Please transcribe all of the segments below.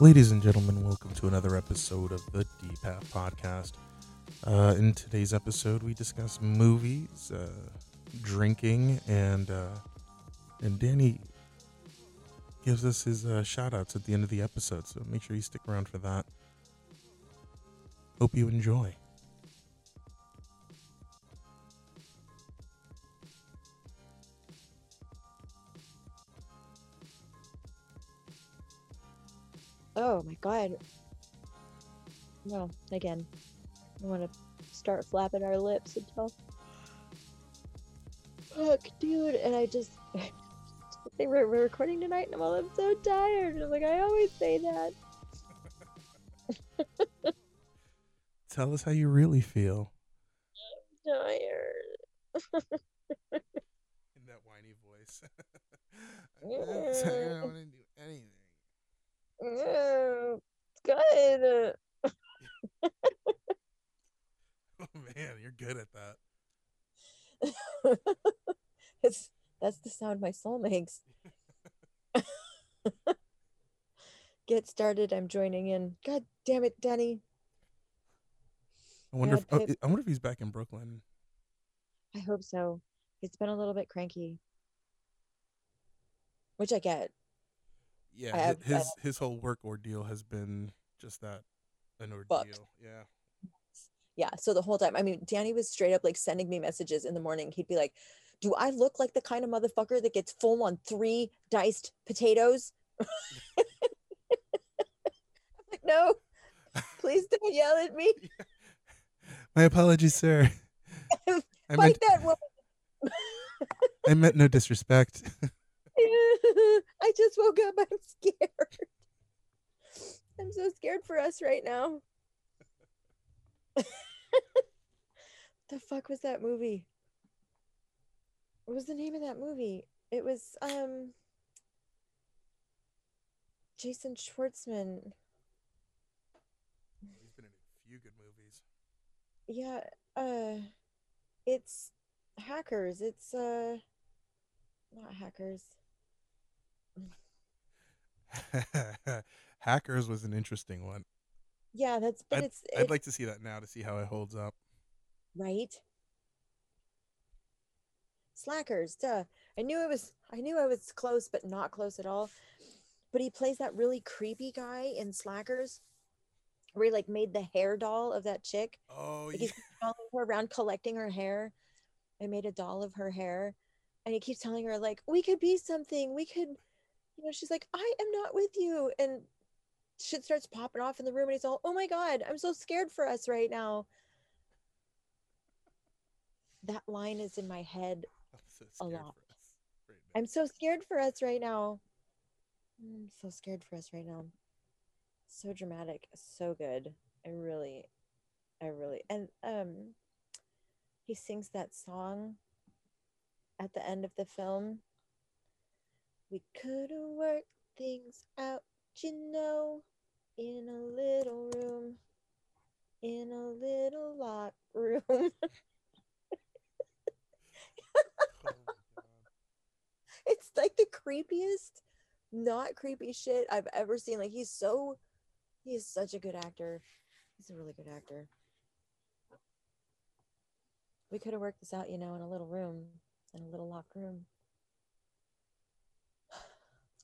Ladies and gentlemen, welcome to another episode of the DPAP podcast. Uh, in today's episode, we discuss movies, uh, drinking, and uh, and Danny gives us his uh, shout outs at the end of the episode. So make sure you stick around for that. Hope you enjoy. Oh my god. No, again. I want to start flapping our lips until. Fuck, dude. And I just. they were we're recording tonight, and I'm all, I'm so tired. And I'm like, I always say that. Tell us how you really feel. I'm Tired. In that whiny voice. I don't want to do anything. Mm, Good. Oh man, you're good at that. it's, that's the sound my soul makes. Get started. I'm joining in. God damn it, Danny. I wonder Yeah, if oh, Pip- I wonder if he's back in Brooklyn. I hope so. It's been a little bit cranky, which I get. Yeah, have- his uh, his whole work ordeal has been just that an ordeal. Fucked. Yeah. Yeah. So the whole time, I mean, Danny was straight up like sending me messages in the morning. He'd be like, Do I look like the kind of motherfucker that gets full on three diced potatoes? Like, no, please don't yell at me. My apologies, sir. I Fight meant that woman. I meant no disrespect. I just woke up. I'm scared. I'm so scared for us right now. the fuck was that movie? What was the name of that movie? It was um Jason Schwartzman. He's been in a few good movies. Yeah, uh it's hackers. It's uh not hackers. Hackers was an interesting one. Yeah, that's but I'd, it's I'd like to see that now to see how it holds up. right? Slackers duh. I knew it was i knew i was close but not close at all. But he plays that really creepy guy in slackers where he like made the hair doll of that chick. Oh like yeah. he's following her around collecting her hair. I made a doll of her hair. And he keeps telling her like we could be something. We could you know she's like i am not with you and shit starts popping off in the room and he's all oh my god i'm so scared for us right now. That line is in my head so a lot. right i'm so scared for us right now. I'm so scared for us right now. So dramatic so good. I really i really and um he sings that song at the end of the film we could have worked things out you know in a little room in a little locked room. Oh it's like the creepiest not creepy shit i've ever seen. Like he's so he's such a good actor. He's a really good actor. We could have worked this out you know in a little room in a little locked room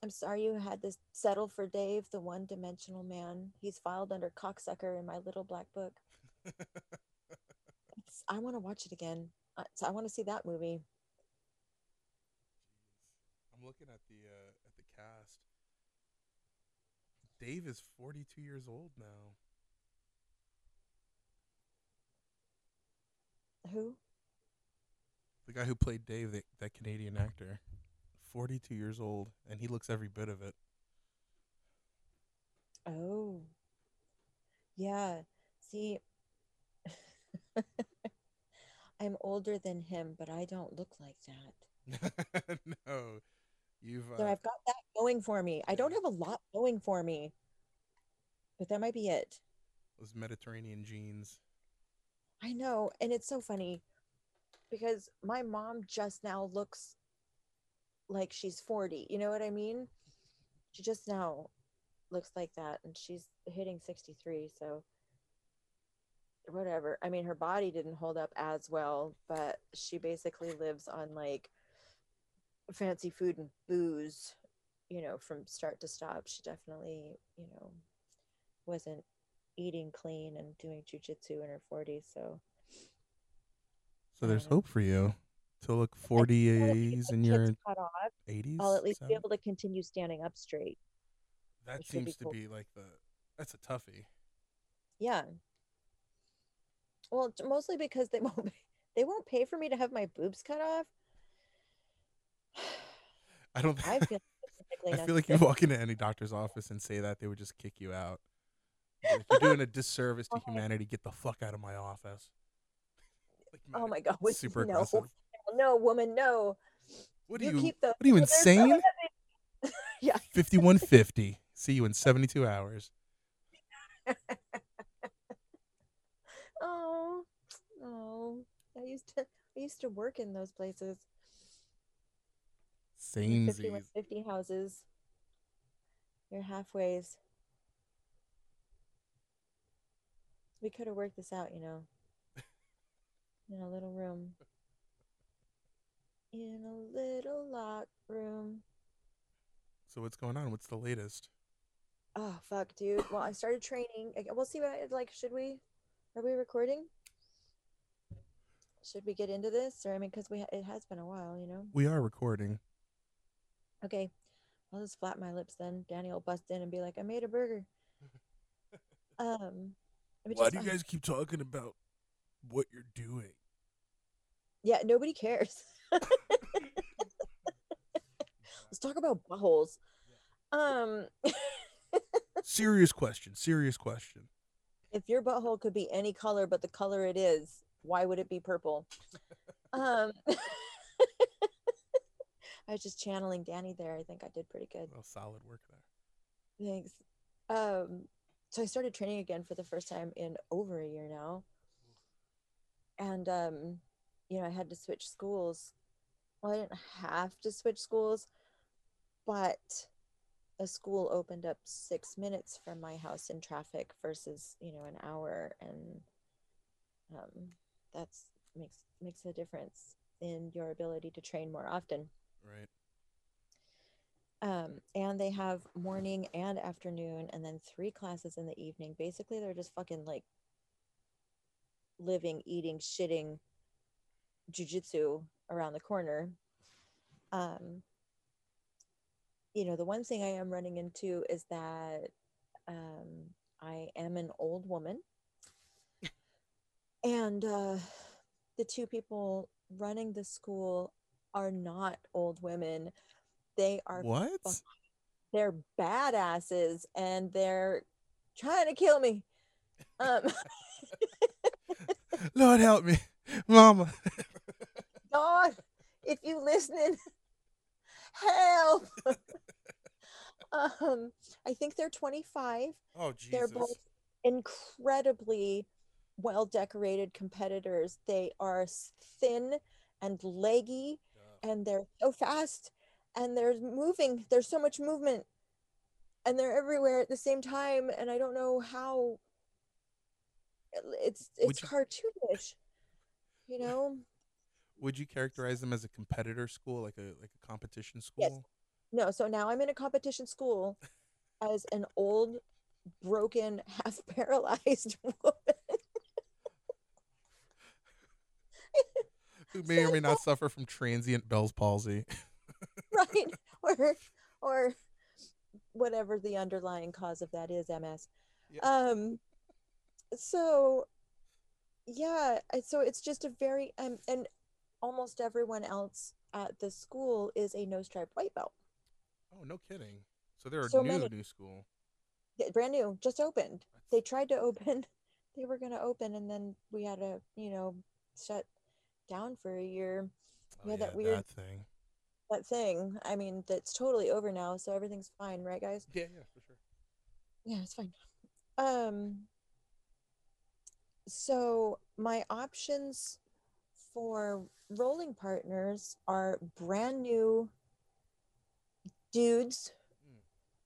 i'm sorry you had to settle for dave the one-dimensional man he's filed under cocksucker in my little black book i want to watch it again I, so I want to see that movie Jeez. I'm looking at the uh, at the cast. Dave is 42 years old now. who The guy who played Dave, that, that Canadian actor, 42 years old, and he looks every bit of it. Oh, yeah. See, I'm older than him, but I don't look like that. no, you've. So Uh, I've got that going for me. I don't have a lot going for me, but that might be it. those Mediterranean genes. I know. And it's so funny because my mom just now looks like she's 40. You know what I mean? She just now looks like that and she's hitting 63 so whatever i mean her body didn't hold up as well but she basically lives on like fancy food and booze you know from start to stop she definitely you know wasn't eating clean and doing jujitsu in her 40s so So there's Yeah. hope for you to look I feel like if 40s the in your 80s. i'll at least be able to continue standing up straight That which would be seems to cool. be like the that's a toughie. Yeah. Well, mostly because they won't they won't pay for me to have my boobs cut off. I don't. I feel I feel like you walk into any doctor's office and say that they would just kick you out. Like, you're doing a disservice to oh humanity. Get the fuck out of my office. Like, Oh my god! super no, aggressive. No, woman, no. What are you you? keep the. what are you insane? Yeah. Fifty-one fifty. See you in seventy-two hours. Oh, oh. I used to. I used to work in those places. Same. 5150 houses. You're halfways. We could have worked this out, you know. In a little room. In a little locked room. So what's going on? What's the latest? Oh fuck, dude. Well, I started training. We'll see what like should we are we recording? Should we get into this or I mean cuz we ha- it has been a while, you know. We are recording. Okay. I'll just flap my lips then. Danny will bust in and be like, "I made a burger." Um which Why is do you fine. guys keep talking about what you're doing? Yeah, nobody cares. Let's talk about buttholes. Um Serious question. Serious question. if your butthole could be any color but the color it is, why would it be purple? Um I was just channeling Danny there. I think I did pretty good. Well, solid work there. Thanks. Um so I started training again for the first time in over a year now. And um you know, I had to switch schools. Well, I didn't have to switch schools, but a school opened up 6 minutes from my house in traffic versus, you know, an hour and um that's makes makes a difference in your ability to train more often Right. um and they have morning and afternoon and then three classes in the evening basically they're just fucking like living eating shitting jujitsu around the corner um you know the one thing i am running into is that um i am an old woman and uh the two people running the school are not old women they are What? fuck- they're badasses and they're trying to kill me. Um, Lord help me, Mama. God, if you listening, help. um, I think they're 25. Oh Jesus. They're both incredibly well decorated competitors. They are thin and leggy Ugh. and they're so fast and they're moving there's so much movement and they're everywhere at the same time and i don't know how it's Would it's you- cartoonish you know Would you characterize them as a competitor school, like a like a competition school? Yes. no so now i'm in a competition school as an old broken half paralyzed woman Who may or may not suffer from transient Bell's palsy. right or or whatever the underlying cause of that is ms Yeah. um so yeah so it's just a very um, and almost everyone else at the school is a no stripe white belt Oh, no kidding. So they're a new many- new school. Yeah, brand new just opened they tried to open they were going to open and then we had to you know shut down for a year Oh, Yeah, that weird- that thing. that thing i mean that's totally over now so everything's fine right guys Yeah, yeah, for sure. yeah it's fine um so my options for rolling partners are brand new dudes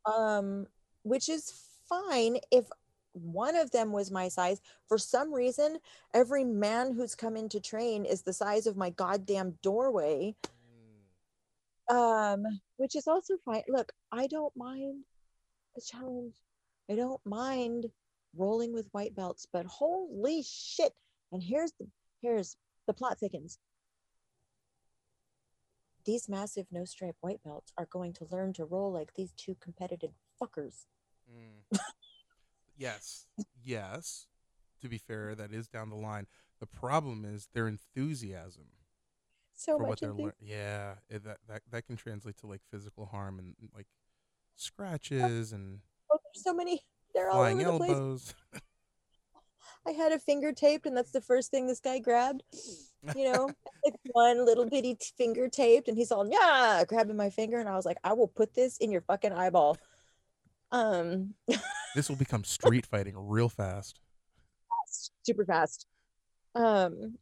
um which is fine if one of them was my size. For some reason, every man who's come in to train is the size of my goddamn doorway. Um, which is also fine. Look, I don't mind a challenge. I don't mind rolling with white belts, but holy shit. And here's the here's the plot thickens. These massive no stripe white belts are going to learn to roll like these two competitive fuckers. Mm. yes, yes. To be fair, that is down the line. The problem is their enthusiasm So for what much they're learning. Yeah, it, that that that can translate to like physical harm and like scratches and oh, there's so many they're all flying over the place. I had a finger taped, and that's the first thing this guy grabbed. You know, like one little bitty finger taped, and he's all yeah, grabbing my finger, and I was like, I will put this in your fucking eyeball. Um, this will become street fighting real fast. fast, super fast. Um,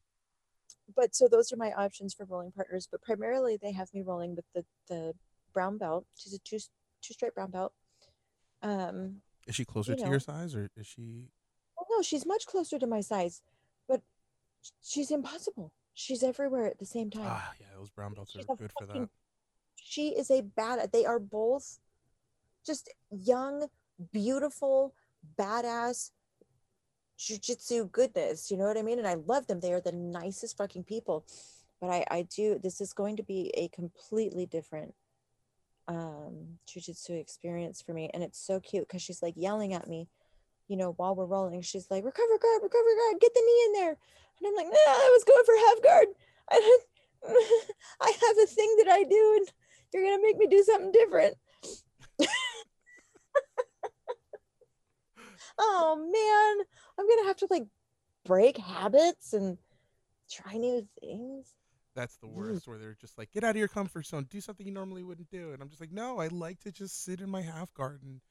but so those are my options for rolling partners. But primarily, they have me rolling with the the brown belt. She's a two two straight brown belt. Um, Is she closer You to your size or is she? No, she's much closer to my size, but she's impossible. She's everywhere at the same time. Ah, yeah, those brown belts She's are good for that. she is a bad they are both just young beautiful badass jujitsu goodness you know what i mean and i love them they are the nicest fucking people but i i do this is going to be a completely different um jujitsu experience for me and it's so cute because she's like yelling at me you know while we're rolling she's like recover guard recover guard get the knee in there. And i'm like nah, i was going for half guard. I i have a thing that i do and you're gonna make me do something different. oh man, I'm gonna have to like break habits and try new things. That's the worst, where they're just like, "Get out of your comfort zone, do something you normally wouldn't do," and I'm just like, "No, I like to just sit in my half guard and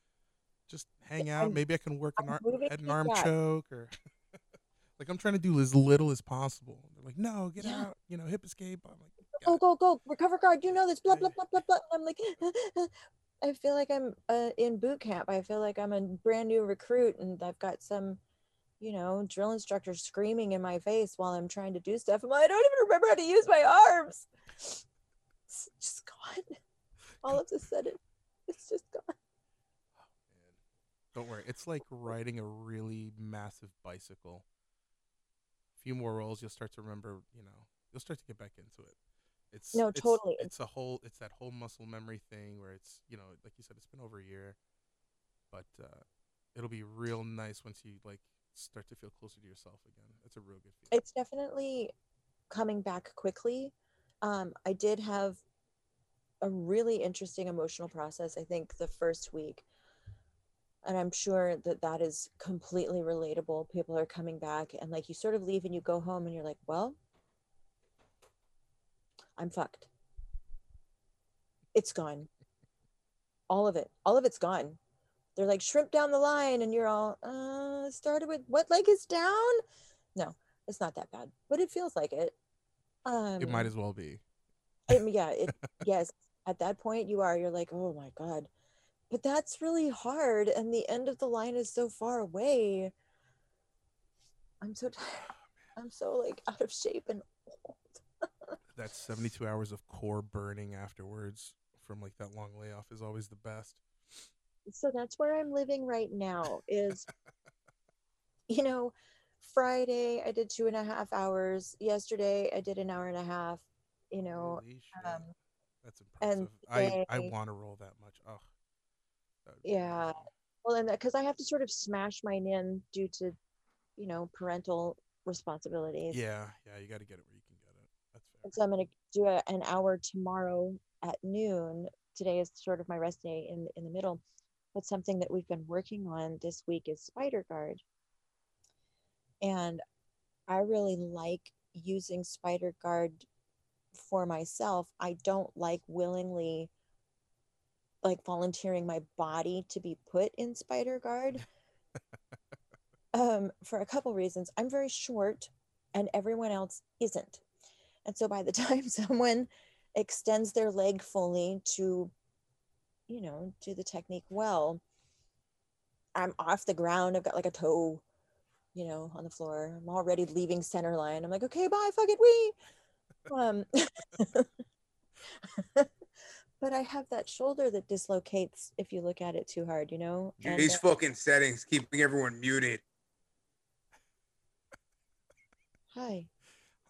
just hang out. I'm- Maybe I can work an ar- and to arm that. choke, or like I'm trying to do as little as possible." They're like, "No, get Yeah. out, you know, hip escape." I'm like, Go go go! Recover guard. You know this. Blah blah blah blah blah. And I'm like, I feel like I'm uh, in boot camp. I feel like I'm a brand new recruit, and I've got some, you know, drill instructor screaming in my face while I'm trying to do stuff. I'm like, I don't even remember how to use my arms. It's just gone. All of a sudden, it's just gone. Don't worry. It's like riding a really massive bicycle. A few more rolls, you'll start to remember. You know, you'll start to get back into it. It's No, it's- totally. It's a whole. It's that whole muscle memory thing where it's you know, like you said, it's been over a year, but uh, it'll be real nice once you like start to feel closer to yourself again. It's a real good feeling. It's definitely coming back quickly. Um, I did have a really interesting emotional process, I think, the first week. And I'm sure that that is completely relatable. People are coming back, and like you sort of leave and you go home, and you're like, well, I'm fucked. It's gone. All of it. All of it's gone. They're like shrimp down the line, and you're all, uh, started with what leg is down? No, it's not that bad, but it feels like it. Um, it might as well be. I mean, yeah, it yes. At that point, you are. You're like, oh my god, but that's really hard, and the end of the line is so far away. I'm so tired. I'm so like out of shape and old. That 72 hours of core burning afterwards from like that long layoff is always the best. So that's where I'm living right now. Is you know, Friday I did two and a half hours. Yesterday I did an hour and a half. You know, um, That's and impressive. I I want to roll that much. Oh. Yeah. well, and because I have to sort of smash mine in due to, you know, parental responsibilities. Yeah, yeah, you got to get it where you can get it. That's fair. And so I'm going to do a, an hour tomorrow at noon. Today is sort of my rest day in in the middle. But something that we've been working on this week is Spider Guard. And I really like using Spider Guard for myself. I don't like willingly like volunteering my body to be put in Spider Guard. um, for a couple reasons. I'm very short and everyone else isn't. And so by the time someone extends their leg fully to, you know, do the technique well, I'm off the ground. I've got like a toe, you know, on the floor. I'm already leaving center line. I'm like, okay, bye, fuck it, we. Um, but I have that shoulder that dislocates if you look at it too hard, you know. And, These uh, fucking settings keeping everyone muted. hi.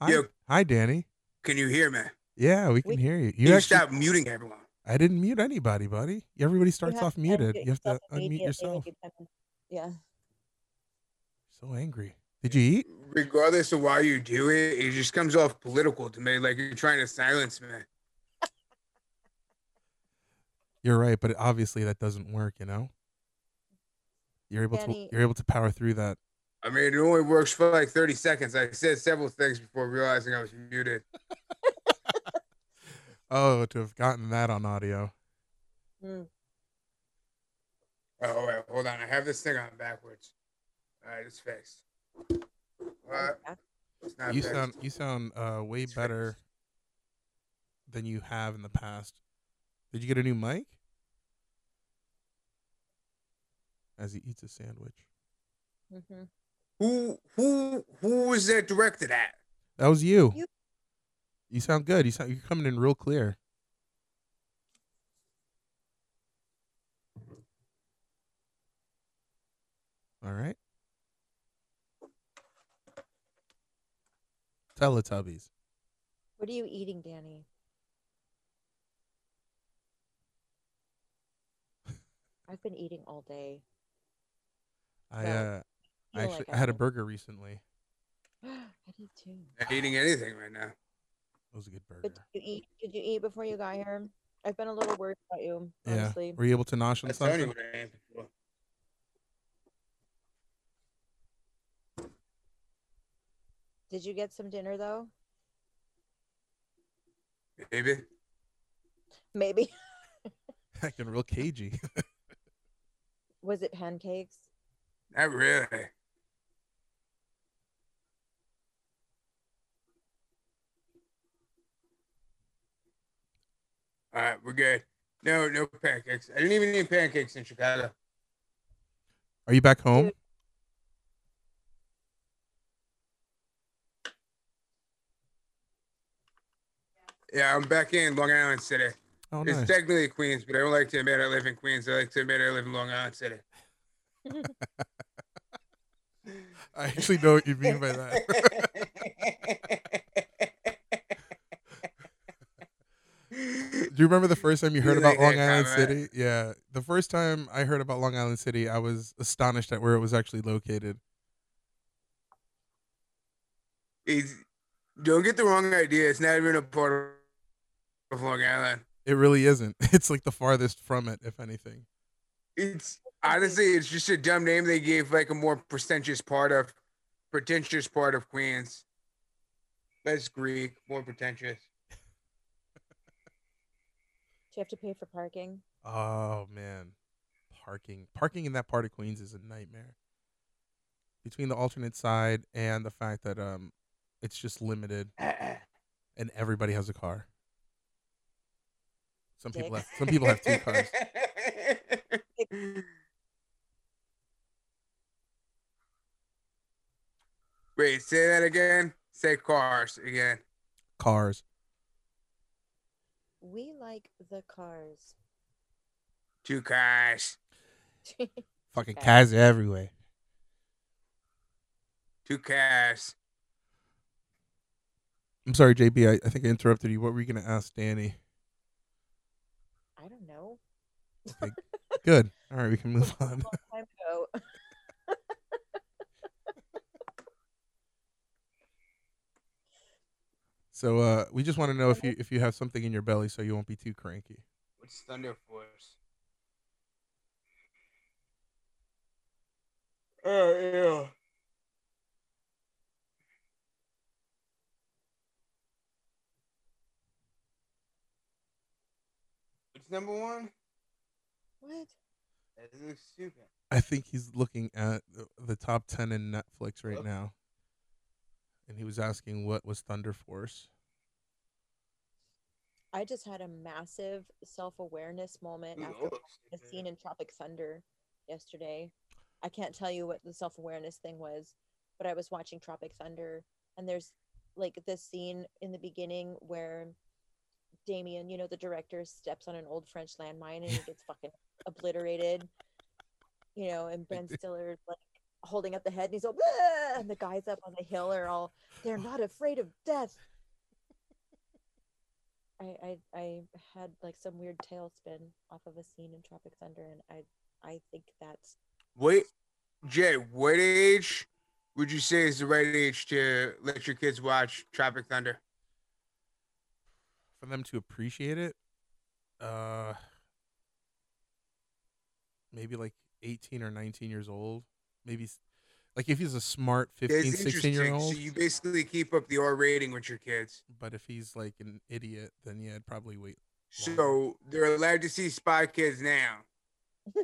Hi, Yo. hi, Danny. Can you hear me? Yeah, we can We- hear you. You, You actually, stop muting everyone. I didn't mute anybody, buddy. Everybody starts off muted. You have to unmute yourself. Yeah. So angry. Did you eat? Regardless of why you do it, it just comes off political to me, like you're trying to silence me. You're right, but obviously that doesn't work. You know. You're able Danny- to. You're able to power through that. I mean, it only works for like 30 seconds. I said several things before realizing I was muted. Oh, to have gotten that on audio. Mm. Oh, wait, hold on. I have this thing on backwards. All right, it's fixed. What? It's not You fixed. sound. You sound uh, way It's better fixed. than you have in the past. Did you get a new mic? As he eats a sandwich. hmm Who who who was that directed at? That was you. You- You sound good. You sound. You're coming in real clear. All right. Teletubbies. What are you eating, Danny? I've been eating all day. I Well, uh, I actually like I had a burger recently. I did too. Not eating anything right now. It was a good burger. But did you eat? Did you eat before you got here? I've been a little worried about you, yeah. Were you able to nosh on That's something? what I am before. Did you get some dinner though? Maybe. Maybe. Acting real cagey. Was it pancakes? Not really. All right, we're good. No, no pancakes. I didn't even eat pancakes in Chicago. Are you back home? Yeah, I'm back in Long Island City. Oh, It's nice. technically Queens, but I don't like to admit I live in Queens. I like to admit I live in Long Island City. I actually know what you mean by that. Do you remember the first time you You heard about Long Island comment? City? Yeah. The first time I heard about Long Island City, I was astonished at where it was actually located. It's, don't get the wrong idea. It's not even a part of Long Island. It really isn't. It's like the farthest from it, if anything. It's honestly, it's just a dumb name they gave like a more pretentious part of pretentious part of Queens. Less Greek, more pretentious. Do you have to pay for parking? Oh man, parking parking in that part of Queens is a nightmare. Between the alternate side and the fact that um, it's just limited and everybody has a car. Some people have some people have two cars. Wait, say that again. Say cars again. Cars. We like the cars. Two cars. Fucking cars are everywhere. Two cars. I'm sorry, JB. I, I think I interrupted you. What were you gonna ask Danny? I don't know. Good. All right, we can move on. Long time ago. So uh, we just want to know if you if you have something in your belly, so you won't be too cranky. What's Thunder Force? Oh yeah. What's number one? What? That looks stupid. I think he's looking at the- the top ten in Netflix right Hello? now, and he was asking what was Thunder Force. I just had a massive self awareness moment Ooh, after that looks a scene in Tropic Thunder yesterday. I can't tell you what the self awareness thing was, but I was watching Tropic Thunder, and there's like this scene in the beginning where Damien, you know, the director, steps on an old French landmine and he gets fucking obliterated. You know, and Ben Stiller like holding up the head and he's all, "Bleh!" and the guys up on the hill are all, they're not afraid of death. I, I I had like some weird tailspin off of a scene in Tropic Thunder, and I I think that's Wait, Jay, what age would you say is the right age to let your kids watch Tropic Thunder? For them to appreciate it, uh, maybe like 18 or 19 years old. Maybe like if he's a smart 15, That's 16 year interesting. old. So you basically keep up the R rating with your kids. But if he's like an idiot, then yeah, I'd probably wait. So they're allowed to see Spy Kids now.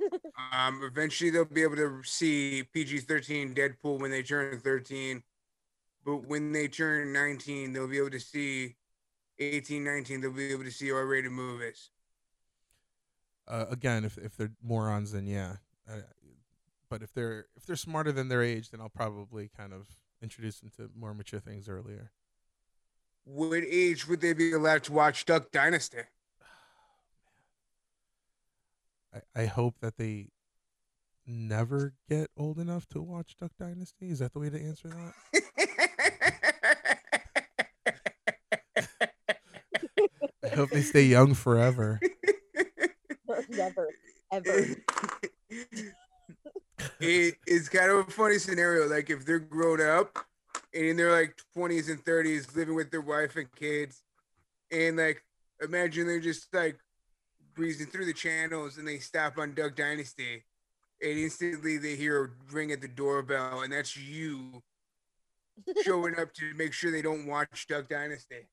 Um, eventually they'll be able to see PG-13 Deadpool when they turn 13. But when they turn 19, they'll be able to see 18, 19, they'll be able to see R-rated movies. Uh, again, if if they're morons, then yeah. Uh, but if they're if they're smarter than their age, then I'll probably kind of introduce them to more mature things earlier. What age would they be allowed to watch Duck Dynasty? I, I hope that they never get old enough to watch Duck Dynasty. Is that the way to answer that? I hope they stay young forever. never ever. it, it's kind of a funny scenario. Like if they're grown up and in their like 20s and 30s living with their wife and kids, and like imagine they're just like breezing through the channels and they stop on Duck Dynasty, and instantly they hear a ring at the doorbell, and that's you showing up to make sure they don't watch Duck Dynasty.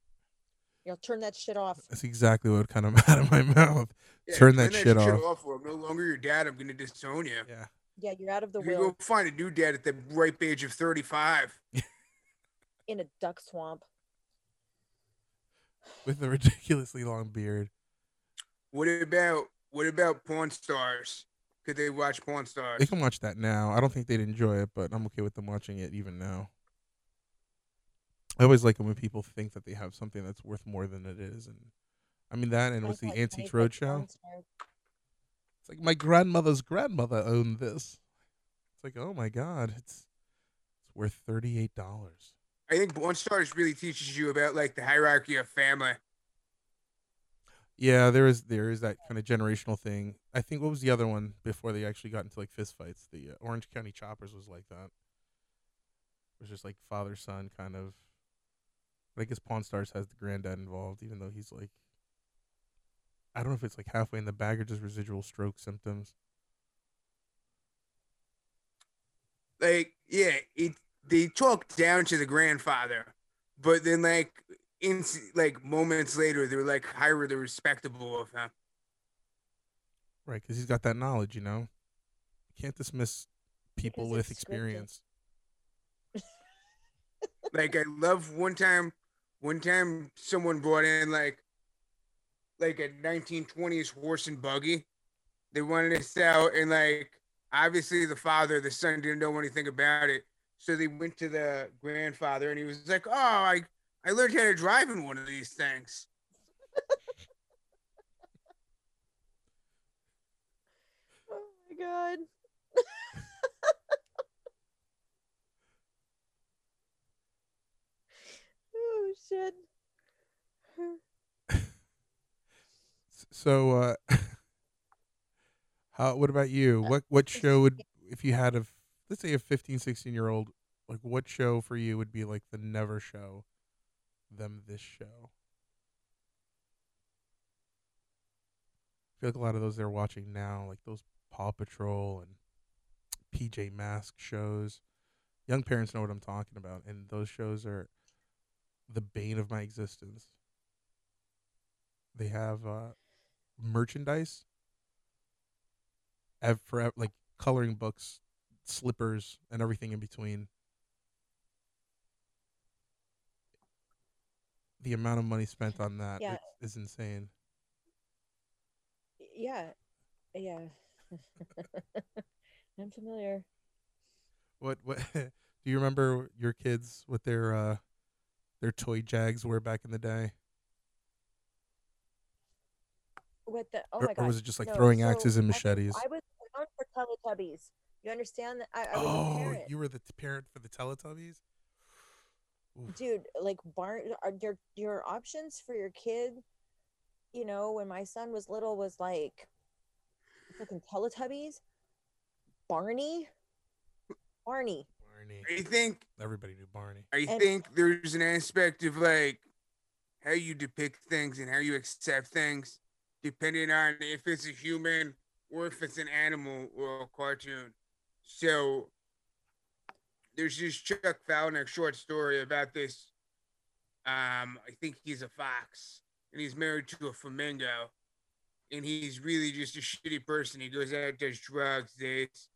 You'll turn that shit off. That's exactly what would come out of my mouth. Yeah, Turn that shit off. or I'm no longer your dad. I'm gonna disown you. Yeah. Yeah, you're out of the way. You will go find a new dad at the ripe age of 35. in a duck swamp. With a ridiculously long beard. What about what about Pawn Stars? Could they watch Pawn Stars? They can watch that now. I don't think they'd enjoy it, but I'm okay with them watching it even now. I always like it when people think that they have something that's worth more than it is, and I mean that, and I with the thought Antiques Tiny Roadshow, Pawn Star- it's like my grandmother's grandmother owned this. It's like, oh my god, it's it's worth thirty eight dollars. I think Pawn Stars really teaches you about like the hierarchy of family. Yeah, there is there is that kind of generational thing. I think what was the other one before they actually got into like fistfights? The uh, Orange County Choppers was like that. It was just like father son kind of. I guess Pawn Stars has the granddad involved, even though he's like. I don't know if it's like halfway in the bag or just residual stroke symptoms. Like, yeah, it they talk down to the grandfather, but then like in like moments later, they're like "Higher, the respectable of him. Right, because he's got that knowledge, you know. You can't dismiss people Because with experience. Like I love one time, one time someone brought in like, like a 1920s horse and buggy. They wanted to sell, and like obviously the father, the son didn't know anything about it, so they went to the grandfather, and he was like, "Oh, I I learned how to drive in one of these things." Oh my god. oh shit. Oh, So, uh, how? What about you? What what show would if you had a let's say a 15, 16 year old like what show for you would be like the never show them this show? I feel like a lot of those they're watching now, like those Paw Patrol and PJ Mask shows. Young parents know what I'm talking about, and those shows are the bane of my existence. They have uh, merchandise, ev- for like coloring books, slippers, and everything in between. The amount of money spent on that Yeah. is, is insane. Yeah. Yeah. I'm familiar. What what do you remember your kids with their uh their toy jags were back in the day? What the? Oh or, my god! or was it just like No, throwing so axes and machetes? I was born for Teletubbies. You understand that? I, I was oh, you were the parent for the Teletubbies? Oof. dude like barn are your your options for your kid you know when my son was little was like fucking teletubbies barney barney Barney. I think Everybody knew Barney. I And- think there's an aspect of like how you depict things and how you accept things, depending on if it's a human or if it's an animal or a cartoon. So there's this Chuck Palahniuk short story about this. Um, I think he's a fox and he's married to a flamingo, and he's really just a shitty person. He goes out, does drugs, dates,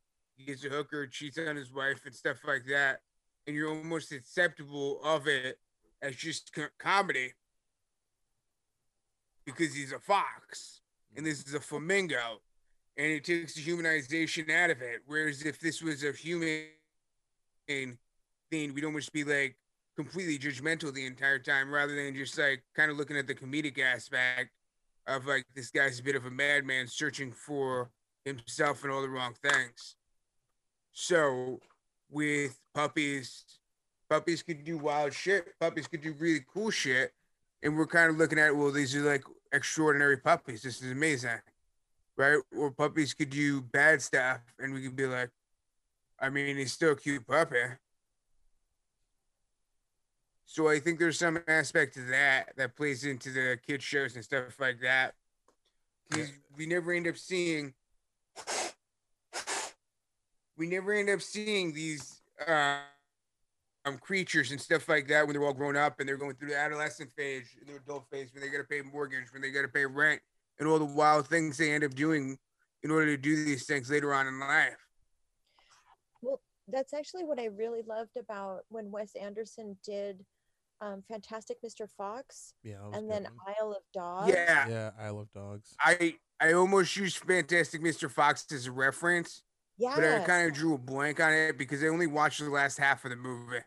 gets a hooker, cheats on his wife, and stuff like that and you're almost acceptable of it as just comedy because he's a fox and this is a flamingo and it takes the humanization out of it whereas if this was a human thing we'd almost be like completely judgmental the entire time rather than just like kind of looking at the comedic aspect of like this guy's a bit of a madman searching for himself and all the wrong things so with puppies. Puppies could do wild shit. Puppies could do really cool shit. And we're kind of looking at, well, these are like extraordinary puppies. This is amazing. Right? Or puppies could do bad stuff. And we could be like, I mean, he's still a cute puppy. So I think there's some aspect to that that plays into the kid shows and stuff like that. Because we never end up seeing we never end up seeing these uh, um, creatures and stuff like that when they're all grown up and they're going through the adolescent phase, and the adult phase, when they got to pay mortgage, when they got to pay rent, and all the wild things they end up doing in order to do these things later on in life. Well, that's actually what i really loved about when wes anderson did um, fantastic mr fox Yeah. that was a and then one. isle of dogs Yeah, Yeah, I love dogs. I I almost used Fantastic Mr. Fox as a reference, yeah but I kind of drew a blank on it because I only watched the last half of the movie.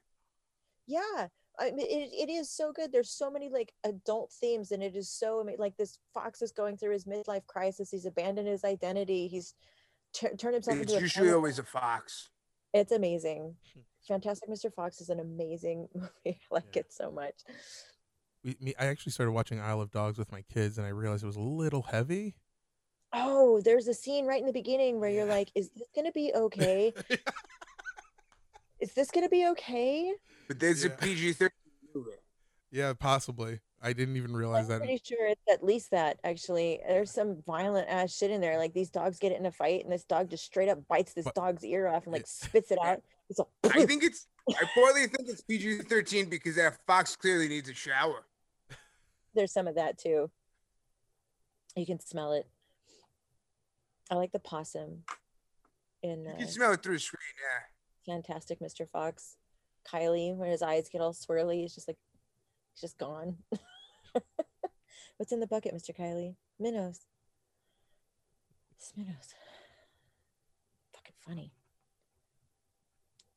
Yeah I mean, it, it is so good there's so many like adult themes and it is so like this fox is going through his midlife crisis he's abandoned his identity he's tur turned himself It's into a usually panda- always a fox. it's amazing. Hmm. Fantastic mr fox is an amazing movie i like Yeah. it so much. We, me, I actually started watching Isle of Dogs with my kids, and I realized it was a little heavy. oh there's a scene right in the beginning where you're like is this gonna be okay? Is this gonna be okay But there's a PG 13 movie. yeah, possibly. I didn't even realize that. I'm that. pretty sure it's at least that actually. There's some violent ass shit in there. Like these dogs get in a fight and this dog just straight up bites this But- dog's ear off and like Yeah. spits it out. It's all I think it's, I partly think it's PG 13 because that fox clearly needs a shower. there's some of that too. You can smell it. I like the possum in You uh, can smell it through the screen, yeah. Fantastic Mr. Fox. Kylie, when his eyes get all swirly, he's just like, he's just gone. What's in the bucket, Mr. Kylie? Minnows. It's minnows. Fucking funny.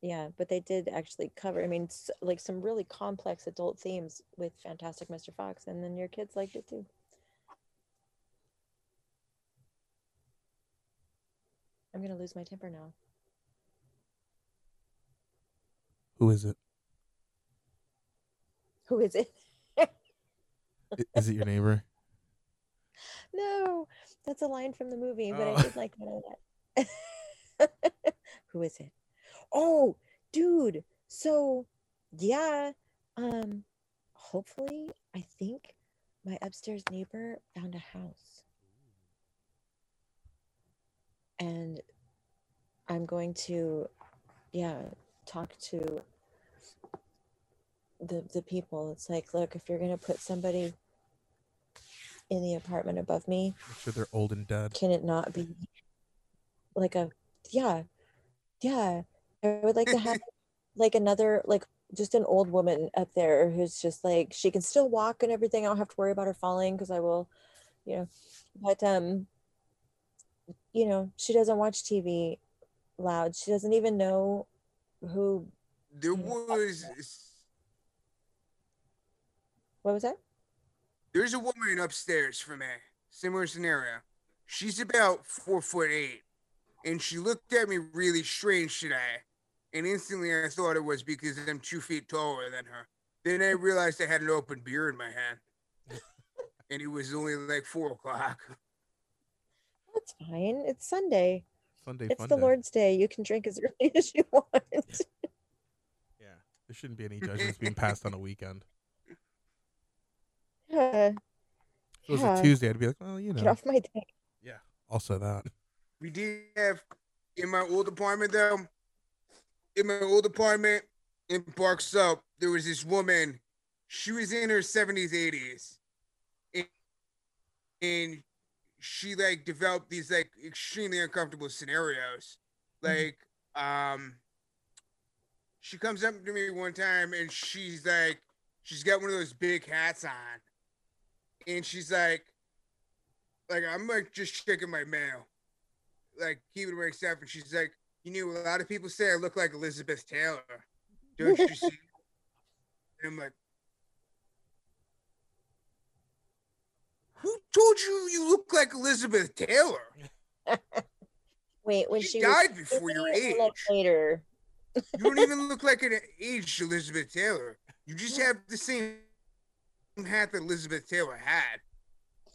Yeah, but they did actually cover, I mean, like some really complex adult themes with Fantastic Mr. Fox, and then your kids liked it too. I'm going to lose my temper now. Who is it? Who is it your neighbor? No, that's a line from the movie, but Oh. I did like that. Who is it? Oh, dude. So, yeah. Um, hopefully, I think my upstairs neighbor found a house. And I'm going to, yeah, talk to the the people. It's like, look, if you're gonna put somebody in the apartment above me, Make sure they're old and dead. can it not be like a yeah yeah i would like to have like another like just an old woman up there who's just like she can still walk and everything i don't have to worry about her falling because i will you know but um you know she doesn't watch tv loud. She doesn't even know who. There was What was that? there's a woman upstairs for me. Similar scenario. She's about four foot eight, and she looked at me really strange today. And instantly, I thought it was because I'm two feet taller than her. Then I realized I had an open beer in my hand, and it was only like four o'clock. That's fine. It's Sunday. Sunday It's the day. Lord's Day. You can drink as early as you want. Yeah, there shouldn't be any judgments being passed on a weekend. Yeah. If it was Yeah. a Tuesday, I'd be like, well, you know. Get know. off my dick. Yeah. Also that. We did have in my old apartment though. In my old apartment in Park Slope, there was this woman. She was in her seventies, eighties, and, and she like developed these like extremely uncomfortable scenarios. Like, um, she comes up to me one time and she's like, she's got one of those big hats on, and she's like, like I'm like just checking my mail like keeping my stuff, and she's like, "You know, a lot of people say I look like Elizabeth Taylor. Don't you see?" And I'm like, "Who told you you look like Elizabeth Taylor? Wait, when She she, died was before your age. later. You don't even look like an aged Elizabeth Taylor. You just have the same hat that Elizabeth Taylor had."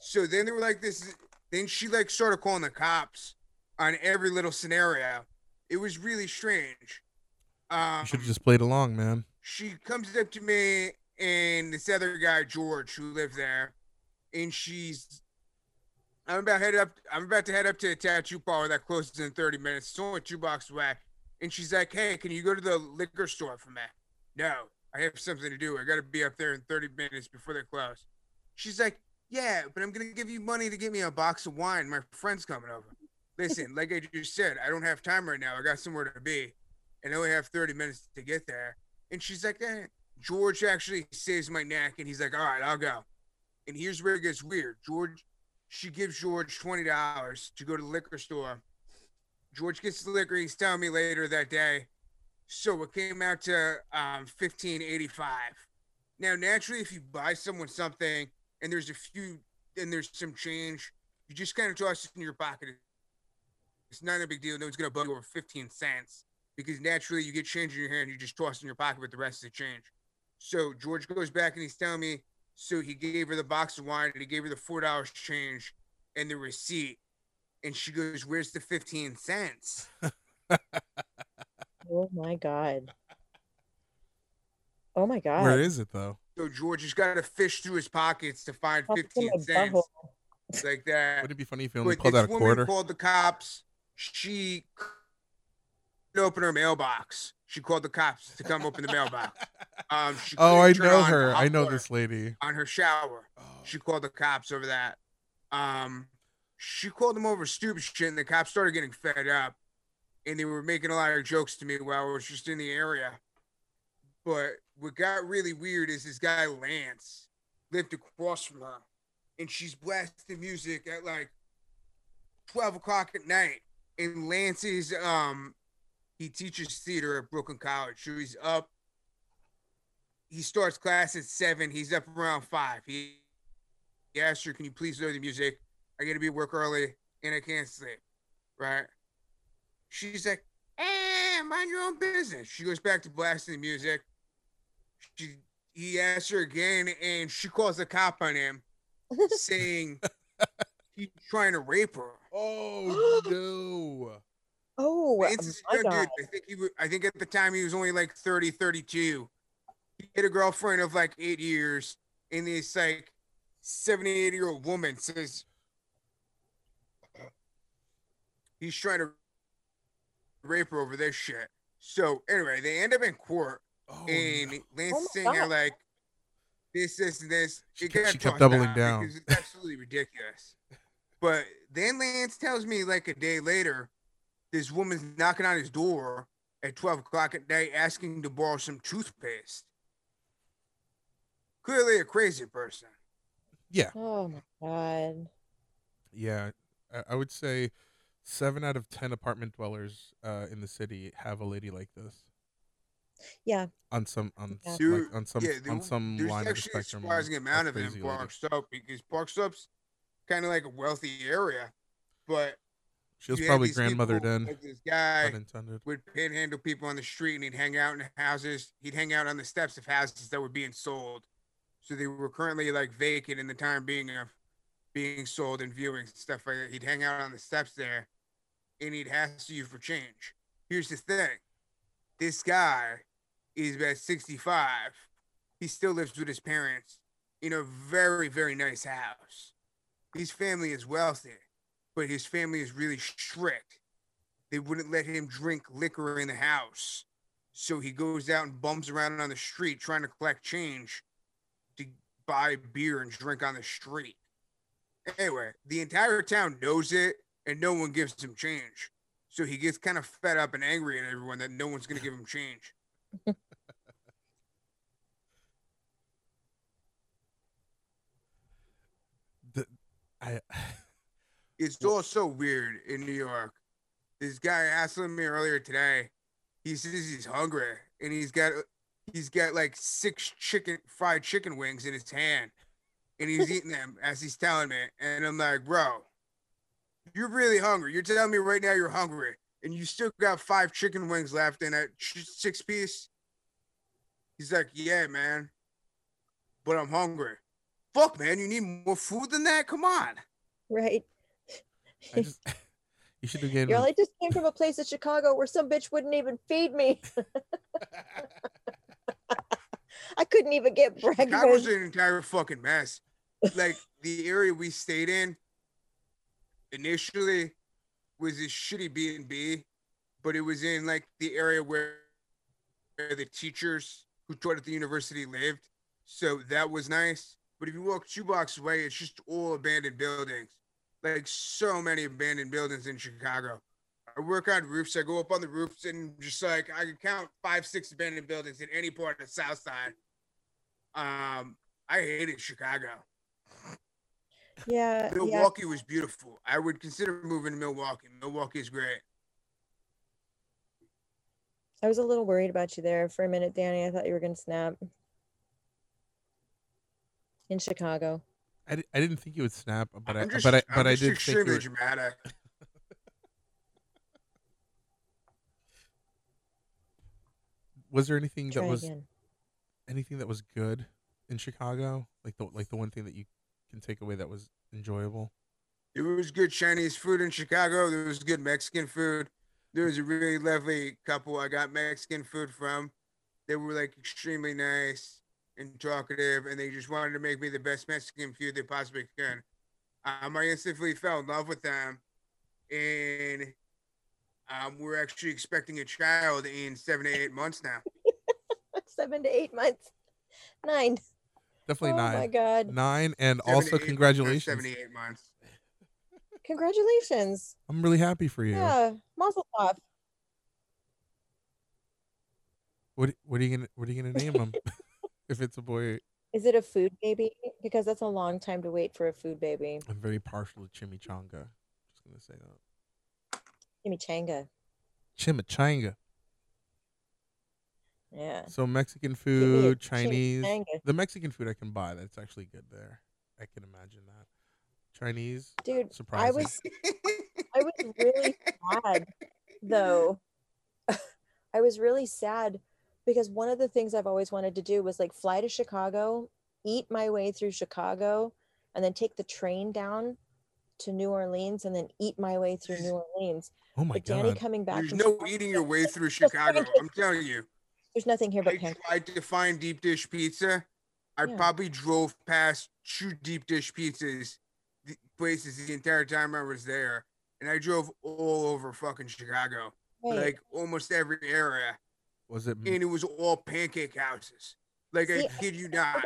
So then they were like this. Then she like started calling the cops on every little scenario. It was really strange. Um, You should have just played along, man. she comes up to me and this other guy George who lived there, and she's. I'm about head up. I'm about to head up to a tattoo parlor that closes in 30 minutes. It's only two blocks away, and she's like, "Hey, can you go to the liquor store for me?" No, I have something to do. I got to be up there in 30 minutes before they close. She's like, "Yeah, but I'm gonna give you money to get me a box of wine. My friend's coming over." Listen, like I just said, I don't have time right now. I got somewhere to be, and I only have 30 minutes to get there. And she's like, eh. George actually saves my neck, and he's like, all right, I'll go. And here's where it gets weird. George, she gives George twenty dollars to go to the liquor store. George gets the liquor. He's telling me later that day. So it came out to um, fifteen eighty five. Now, naturally, if you buy someone something and there's a few and there's some change, you just kind of toss it in your pocket. It's not a big deal. No one's gonna bug you over fifteen cents because naturally you get change in your hand, you just toss it in your pocket with the rest of the change. So George goes back and he's telling me, so he gave her the box of wine and he gave her the four dollars change and the receipt. And she goes, Where's the 15 cents? Oh my god. Oh my god. Where is it though? So George has got to fish through his pockets to find Pop it in 15 my cents. butthole. Like that. Wouldn't it be funny if you only But pulled out a woman quarter? called the cops. She couldn't open her mailbox. She called the cops to come open the mailbox. Um, she oh, I know her. I know this lady. on her shower. Oh, She called the cops over that. Um, she called them over stupid shit, and the cops started getting fed up, and they were making a lot of jokes to me while I was just in the area. But what got really weird is this guy Lance lived across from her, and she's blasting music at like twelve o'clock at night. And Lance is um, he teaches theater at Brooklyn College, so he's up. He starts class at seven. He's up around five. He he asked her, "Can you please lower the music? I got to be at work early, and I can't sleep." Right? She's like, "Eh, mind your own business." She goes back to blasting the music. She he asks her again, and she calls the cop on him, saying he's trying to rape her. Oh no. Oh Lance is my god. dude. I think he was, I think at the time he was only like 30, 32. He had a girlfriend of like eight years, and this like 78 year old woman says he's trying to rape her over this shit. So anyway, they end up in court, Oh, and no. Lance Oh is saying God. like this, this, and this. She kept- she kept doubling out down. it's absolutely ridiculous. But then Lance tells me like a day later, this woman's knocking on his door at 12 o'clock at night asking to borrow some toothpaste. Clearly a crazy person. Yeah, Oh my god. yeah. I, I would say seven out of ten apartment dwellers uh, in the city have a lady like this. Yeah. On some on Yeah. s- like on some yeah, on some there's line of the actually a surprising amount of them in crazy. Park Slope because Park Slope's kind of like a wealthy area, but She was probably these grandmothered people, in. Like this guy Unintended. would panhandle people on the street, and he'd hang out in houses. He'd hang out on the steps of houses that were being sold, so they were currently like vacant in the time being of being sold and viewings and stuff like that. He'd hang out on the steps there, and he'd hassle you for change. Here's the thing: this guy is about 65. He still lives with his parents in a very, very nice house. His family is wealthy, but his family is really strict. They wouldn't let him drink liquor in the house. So he goes out and bums around on the street trying to collect change to buy beer and drink on the street. Anyway, the entire town knows it and no one gives him change. So he gets kind of fed up and angry at everyone that no one's going to give him change. The, I It's all so weird in New York. This guy asked me earlier today. He says he's hungry and he's got he's got like six chicken fried chicken wings in his hand, and he's eating them as he's telling me. And I'm like, bro, you're really hungry. You're telling me right now you're hungry, and you still got five chicken wings left in a ch- six piece. He's like, yeah, man, but I'm hungry. Fuck, man, you need more food than that. Come on. Right. I just you should have given. Girl, him- I just came from a place in Chicago where some bitch wouldn't even feed me. I couldn't even get That was an entire fucking mess. Like the area we stayed in initially was this shitty B and B, but it was in like the area where, where the teachers who taught at the university lived. So that was nice. But if you walk two blocks away, it's just all abandoned buildings. Like so many abandoned buildings in Chicago. I work on roofs. I go up on the roofs and just like I can count five, six abandoned buildings in any part of the South Side. Um, I hated Chicago. Yeah, yeah. Milwaukee was beautiful. I would consider moving to Milwaukee. Milwaukee is great. I was a little worried about you there for a minute, Danny. I thought you were gonna snap. In Chicago. I, I didn't think you would snap, but I I'm just, but I I'm I did think you were, dramatic. was there anything that was again. anything that was good in Chicago? Like the like the one thing that you can take away that was enjoyable. There was good Chinese food in Chicago. There was good Mexican food. There was a really lovely couple I got Mexican food from. They were like extremely nice and talkative, and they just wanted to make me the best Mexican food they possibly could. Um, I instantly fell in love with them, and um, we're actually expecting a child in seven to eight months now. Seven to eight months. Nine. Definitely oh nine. my god. Nine and also eight months, not congratulations. Seven to eight months. Congratulations. I'm really happy for you. Yeah. Mazel tov. What what are you gonna what are you gonna name him? if it's a boy, Is it a food baby? Because that's a long time to wait for a food baby. I'm very partial to chimichanga. Just gonna say that. Chimichanga. Chimichanga. Yeah. So Mexican Give me a food, Chinese. The Mexican food I can buy. That's actually good there. I can imagine that. Chinese, Dude, I was I was really sad though. I was really sad because one of the things I've always wanted to do was like fly to Chicago, eat my way through Chicago, and then take the train down to New Orleans and then eat my way through New Orleans. oh my but Danny god. coming back There's no Chicago- eating your way through Chicago. I'm telling you. There's nothing here but I pancakes. tried to find deep dish pizza. I Yeah. probably drove past two deep dish pizzas places the entire time I was there, and I drove all over fucking Chicago, Right. like almost every area, Was it and it was all pancake houses. Like See, I kid you not,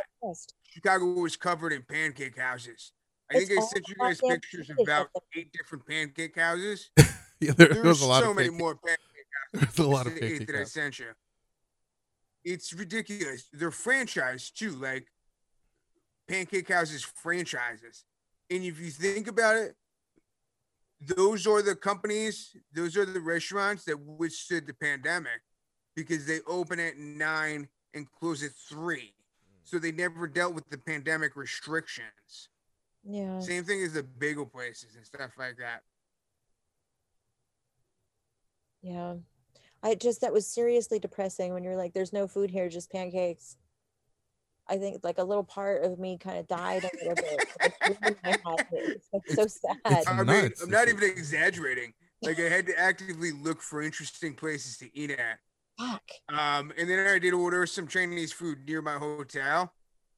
Chicago was covered in pancake houses. I It's think I sent you guys pictures of about eight different pancake houses. yeah, there, There was a lot so of many pancake- more pancake houses. There's a lot of the eight pancake that I sent you. It's ridiculous. They're franchised too, like Pancake Houses franchises. And if you think about it, those are the companies, those are the restaurants that withstood the pandemic because they open at nine and close at three. Mm. So they never dealt with the pandemic restrictions. Yeah. Same thing as the bagel places and stuff like that. Yeah. I just that was seriously depressing when you're like, there's no food here, just pancakes. I think like a little part of me kind of died a little bit. like, ruined my heart. It's like so sad. it's I mean, I'm not even exaggerating. Like I had to actively look for interesting places to eat at. Fuck. Um, and then I did order some Chinese food near my hotel,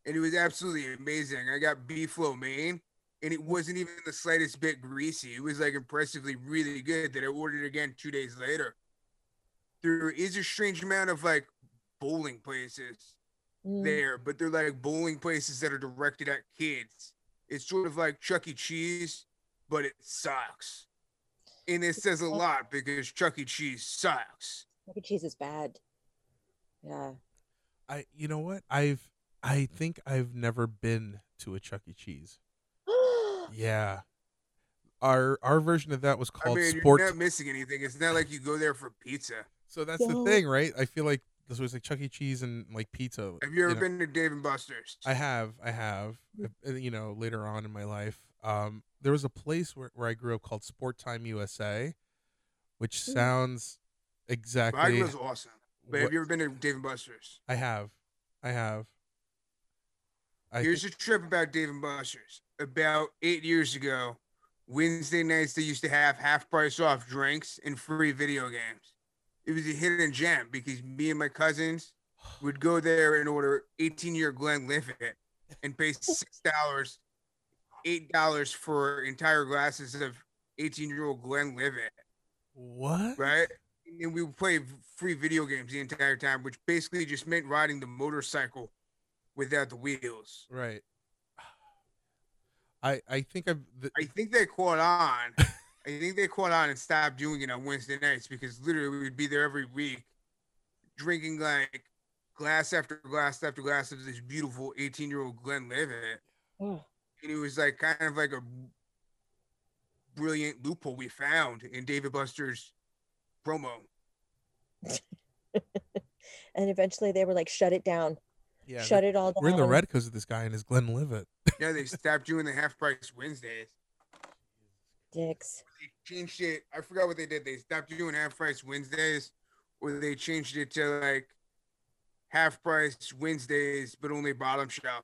and it was absolutely amazing. I got beef lo mein, and it wasn't even the slightest bit greasy. It was like impressively really good that I ordered again two days later. There is a strange amount of like bowling places Mm. there, but they're like bowling places that are directed at kids. It's sort of like Chuck E. Cheese, but it sucks. And it says a lot because Chuck E. Cheese sucks. Chuck E. cheese is bad. Yeah. I you know what? I've I think I've never been to a Chuck E. Cheese. Yeah. Our our version of that was called I called mean, Sport. you're not missing anything. It's not like you go there for pizza. So that's the thing, right? I feel like this was like Chuck E. Cheese and like pizza. Have you ever know. been to Dave and Buster's? I have, I have. uh, You know, later on in my life, um, there was a place where, where I grew up called Sport Time USA, which Mm. sounds exactly. Wagner's awesome. But have you ever been to Dave and Buster's? I have, I have. I Here's think- a trip about Dave and Buster's. About eight years ago, Wednesday nights they used to have half price off drinks and free video games. It was a hidden gem because me and my cousins would go there and order 18 year Glenlivet and pay six dollars, eight dollars for entire glasses of 18 year old Glenlivet, what? right? And we would play free video games the entire time, which basically just meant riding the motorcycle without the wheels. Right. I I think I've. The, I think they caught on. I think they caught on and stopped doing it on Wednesday nights because literally we would be there every week, drinking like glass after glass after glass of this beautiful 18 year old Glenlivet. Oh, And it was like kind of like a brilliant loophole we found in Dave and Buster's promo. and eventually they were like, shut it down. yeah, shut it all down. we're in the red because of this guy and his Glenlivet. Yeah, they stopped doing the half price Wednesdays. Dicks. They changed it. I forgot what they did. They stopped doing half price Wednesdays, or they changed it to like half price Wednesdays, but only bottom shelf.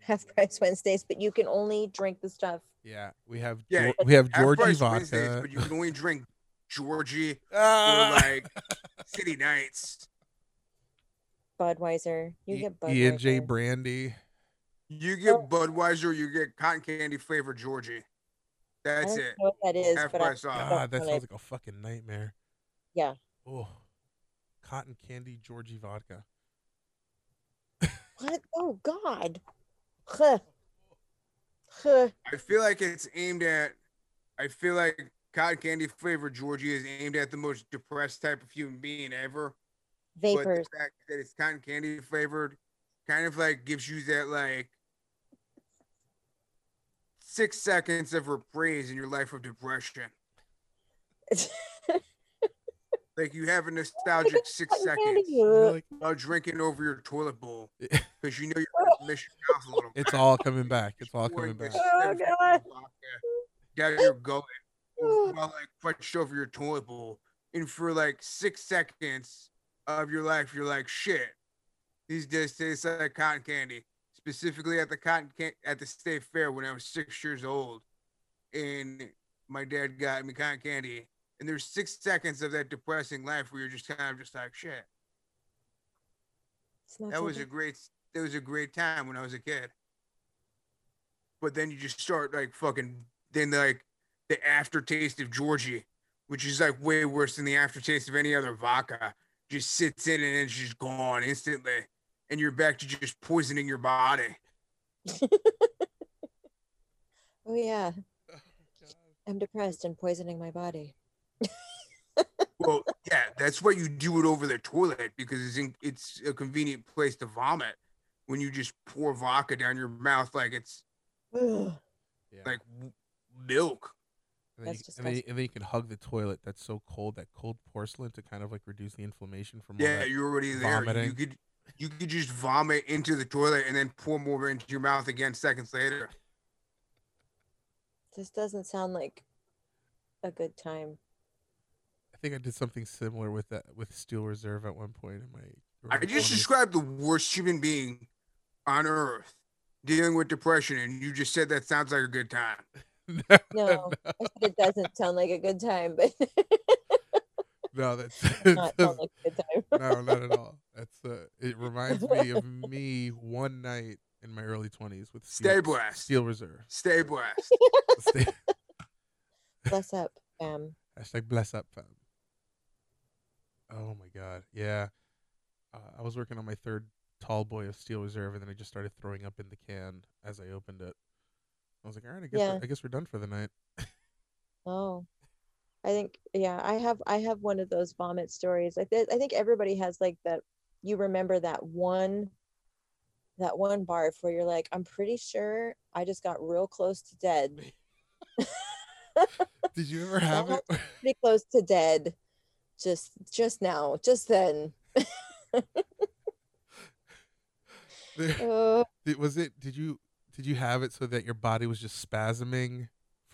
Half price Wednesdays, but you can only drink the stuff. Yeah, we have Yeah, Geor- we have Half Georgi price Wednesdays, vodka. but you can only drink Georgi or Ah! like City Nights. Budweiser. You E- get E and J Budweiser. brandy. You get Budweiser, you get cotton candy flavored Georgi. I That's don't it. know what that is, but I, price God, that want sounds like a fucking nightmare. Yeah. Oh, cotton candy Georgi vodka. what? Oh God. Huh. Huh. I feel like it's aimed at. I feel like cotton candy flavored Georgi is aimed at the most depressed type of human being ever. Vapors. But the fact that it's cotton candy flavored kind of like gives you that like six seconds of reprise in your life of depression. Like you have a nostalgic six seconds candy. Like, while drinking over your toilet bowl because you know you're gonna miss your mouth a little. it's all coming back. It's all coming back. this Oh, seven God. vodka Down uh, your gullet while like punched over your toilet bowl, and for like six seconds of your life, you're like, shit. These days taste like cotton candy. Specifically at the cotton can- at the state fair when I was six years old, and my dad got me cotton candy. And there's six seconds of that depressing life where you're just kind of just like shit. That was a great that was a great time when I was a kid. But then you just start like fucking then like the aftertaste of Georgi, which is like way worse than the aftertaste of any other vodka, just sits in and it's just gone instantly. And you're back to just poisoning your body. Oh yeah. Oh, I'm depressed and poisoning my body. Well, yeah, that's why you do it over the toilet because it's in, it's a convenient place to vomit when you just pour vodka down your mouth like it's Ugh. Like w- milk. And then, you, and, then, and then you can hug the toilet that's so cold, that cold porcelain, to kind of like reduce the inflammation from Yeah, you're already there. You could you could just vomit into the toilet and then pour more into your mouth again seconds later. This doesn't sound like a good time. I think I did something similar with that with Steel Reserve at one point in my. I just 20s. described the worst human being on earth dealing with depression, and you just said that sounds like a good time. No, I said it doesn't sound like a good time, but no, that's not sound like a good time. no, not at all. That's uh, it reminds me of me one night in my early twenties with Steel, Stay blessed. Steel Reserve. Stay blessed. Stay, Bless up, fam. hashtag bless up, fam. Oh my god, yeah. Uh, I was working on my third tall boy of Steel Reserve, and then I just started throwing up in the can as I opened it. I was like, all right, I guess Yeah. we're, I guess we're done for the night. Oh, I think yeah, I have I have one of those vomit stories. I th- I think everybody has like that. You remember that one, that one barf where you're like, I'm pretty sure I just got real close to dead, Did you ever have it? pretty close to dead, just just now, just then. There- Uh, was it? Did you did you have it so that your body was just spasming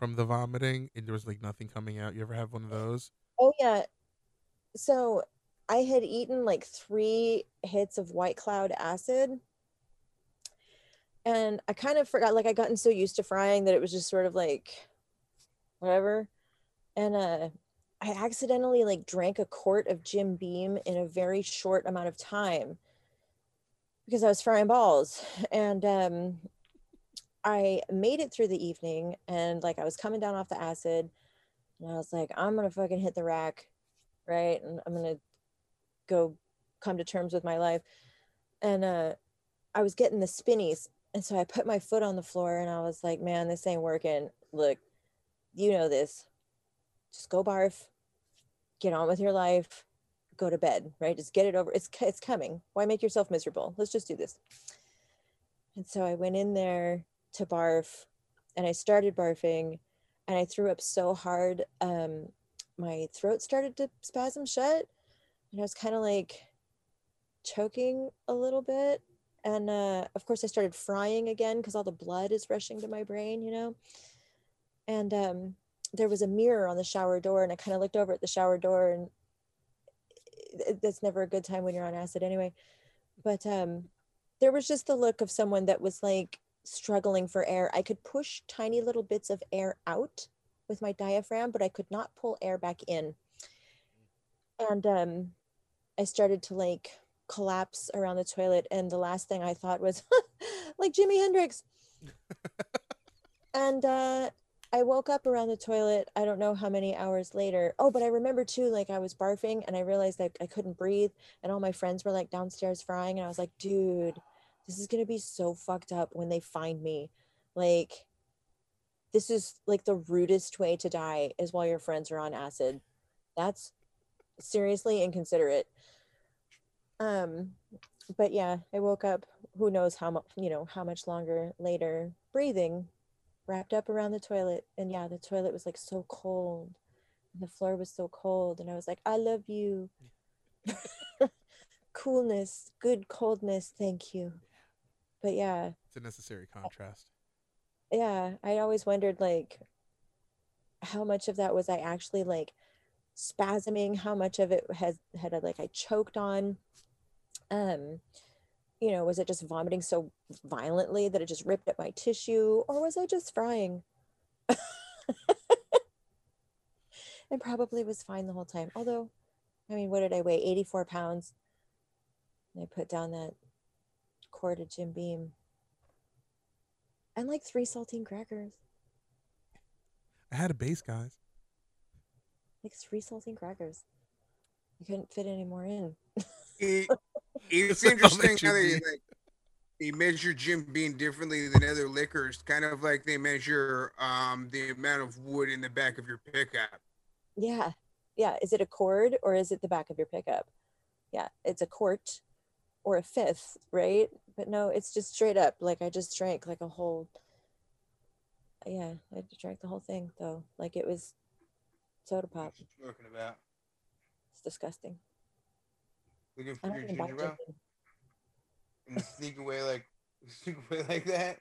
from the vomiting and there was like nothing coming out? You ever have one of those? oh yeah, so I had eaten like three hits of White Cloud acid. And I kind of forgot, like, I gotten so used to frying that it was just sort of like whatever. And uh, I accidentally like drank a quart of Jim Beam in a very short amount of time because I was frying balls. And um, I made it through the evening and like I was coming down off the acid and I was like, I'm gonna fucking hit the rack, right? And I'm gonna go come to terms with my life. And uh I was getting the spinnies. And so I put my foot on the floor and I was like, man, this ain't working. Look, you know this. Just go barf, get on with your life, go to bed, right? Just get it over. It's it's coming. Why make yourself miserable? Let's just do this. And so I went in there to barf and I started barfing and I threw up so hard um my throat started to spasm shut and I was kind of like choking a little bit and uh of course I started frying again because all the blood is rushing to my brain, you know. And um there was a mirror on the shower door and I kind of looked over at the shower door and that's never a good time when you're on acid anyway. But um there was just the look of someone that was like struggling for air. I could push tiny little bits of air out with my diaphragm, but I could not pull air back in. And um, I started to like collapse around the toilet. And the last thing I thought was like Jimi Hendrix. and uh, I woke up around the toilet. I don't know how many hours later. Oh, but I remember too, like I was barfing and I realized that I couldn't breathe. And all my friends were like downstairs frying. And I was like, dude, this is going to be so fucked up when they find me. Like, this is like the rudest way to die is while your friends are on acid. That's seriously inconsiderate. Um, but yeah, I woke up. Who knows how much you know how much longer later, breathing, wrapped up around the toilet, and yeah, the toilet was like so cold, the floor was so cold, and I was like, I love you. Coolness, good coldness, thank you. But yeah, It's a necessary contrast. yeah i always wondered like how much of that was i actually like spasming how much of it has had I, like i choked on um you know was it just vomiting so violently that it just ripped at my tissue or was i just frying? And probably was fine the whole time although i mean what did i weigh? 84 pounds. And i put down that quart of jim beam and like three saltine crackers. I had a base, guys. like three saltine crackers. I couldn't fit any more in. It, it's That's all that interesting how should they like they measure Jim Beam differently than other liquors, kind of like they measure um the amount of wood in the back of your pickup. yeah. Yeah. Is it a cord or is it the back of your pickup? Yeah. It's a quart or a fifth right but no it's just straight up like i just drank like a whole yeah, I drank the whole thing though. Like it was soda pop. What you talking about? It's disgusting. Looking I for don't your even buy ginger ale and sneak away like sneak away like that.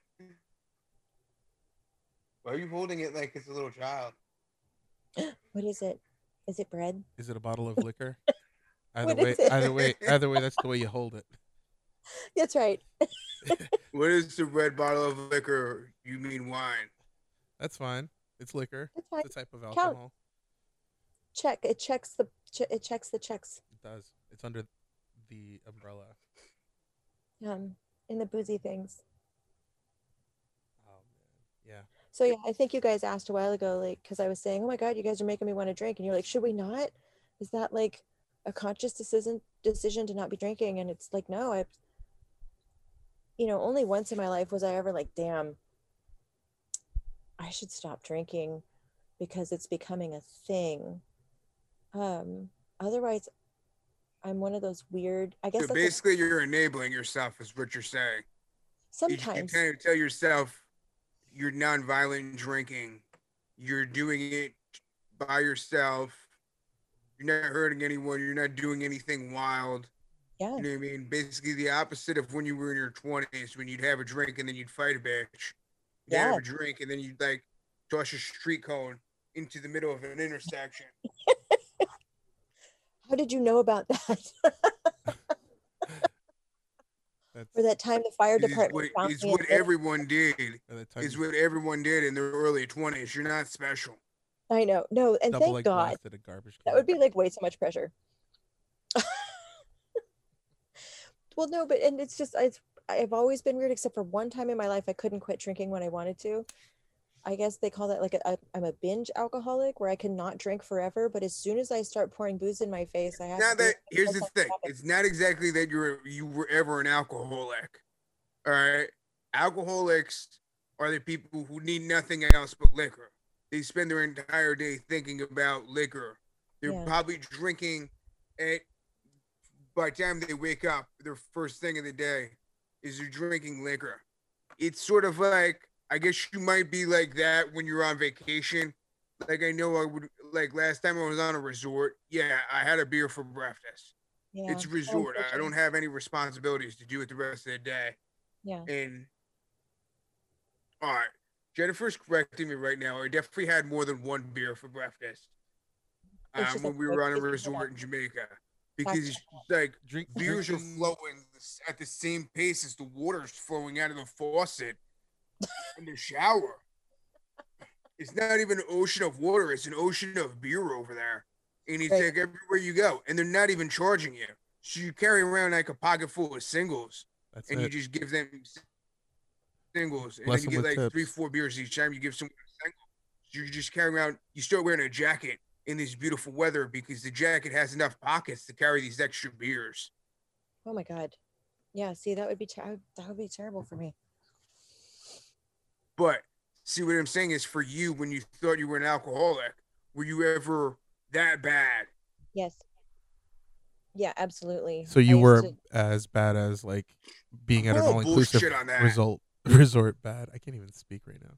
Why are you holding it like it's a little child? What is it? Is it bread? Is it a bottle of liquor? Either What way, either way, either way, that's the way you hold it. That's right. What is the red bottle of liquor? You mean wine? That's fine. It's liquor. That's fine. It's a type of alcohol. Count. Check. It checks the. Ch- it checks the checks. It does. It's under the umbrella. Um, in the boozy things. Oh man. Yeah. So yeah, I think you guys asked a while ago, like, because I was saying, "Oh my God, you guys are making me want to drink," and you're like, "Should we not? Is that like a conscious decision decision to not be drinking?" And it's like, no, I, you know, only once in my life was I ever like, "Damn, I should stop drinking," because it's becoming a thing. Um, otherwise, I'm one of those weird. I guess So that's a- basically, you're enabling yourself, is what you're saying. You- You, sometimes. kind of tell yourself you're nonviolent drinking. You're doing it by yourself. You're not hurting anyone. You're not doing anything wild. yeah. You know what I mean? Basically, the opposite of when you were in your 20s, when you'd have a drink and then you'd fight a bitch. You'd Yeah. have a drink and then you'd like toss a street cone into the middle of an intersection. How did you know about that? That's or that time the fire It's department what, found it's what everyone did. by It's what everyone did in their early 20s. You're not special. I know. No, and double thank God. a garbage. That would be like way too much pressure. well, no, but and it's just it's I've always been weird, except for one time in my life I couldn't quit drinking when I wanted to. I guess they call that like a, a I'm a binge alcoholic where I cannot drink forever, but as soon as I start pouring booze in my face, I have Now to do that it here's the thing, it's not exactly that you're you were ever an alcoholic. All right, alcoholics are the people who need nothing else but liquor. They spend their entire day thinking about liquor. They're Yeah. probably drinking at by the time they wake up, their first thing of the day is they're drinking liquor. It's sort of like I guess you might be like that when you're on vacation. Like I know I would like last time I was on a resort. Yeah, I had a beer for breakfast. Yeah. It's a resort. I- I don't have any responsibilities to do it the rest of the day. Yeah. And all right, Jennifer's correcting me right now. I definitely had more than one beer for breakfast um, when like we were on a resort in Jamaica because it's like drink beers are flowing at the same pace as the water's flowing out of the faucet in the shower. It's not even an ocean of water; it's an ocean of beer over there, and it's Right. like everywhere you go, and they're not even charging you. So you carry around like a pocket full of singles, That's and you just give them s- singles, and Bless then you get with like three, tips. four beers each time you give someone a single. So you just carrying around. You start wearing a jacket in this beautiful weather because the jacket has enough pockets to carry these extra beers. Oh my god. Yeah. See, that would be ter- that would be terrible for me. But see what I'm saying is for you, when you thought you were an alcoholic, were you ever that bad? Yes. Yeah, absolutely. So you used were to- as bad as like being at an all-inclusive bullshit on that. result resort bad. I can't even speak right now.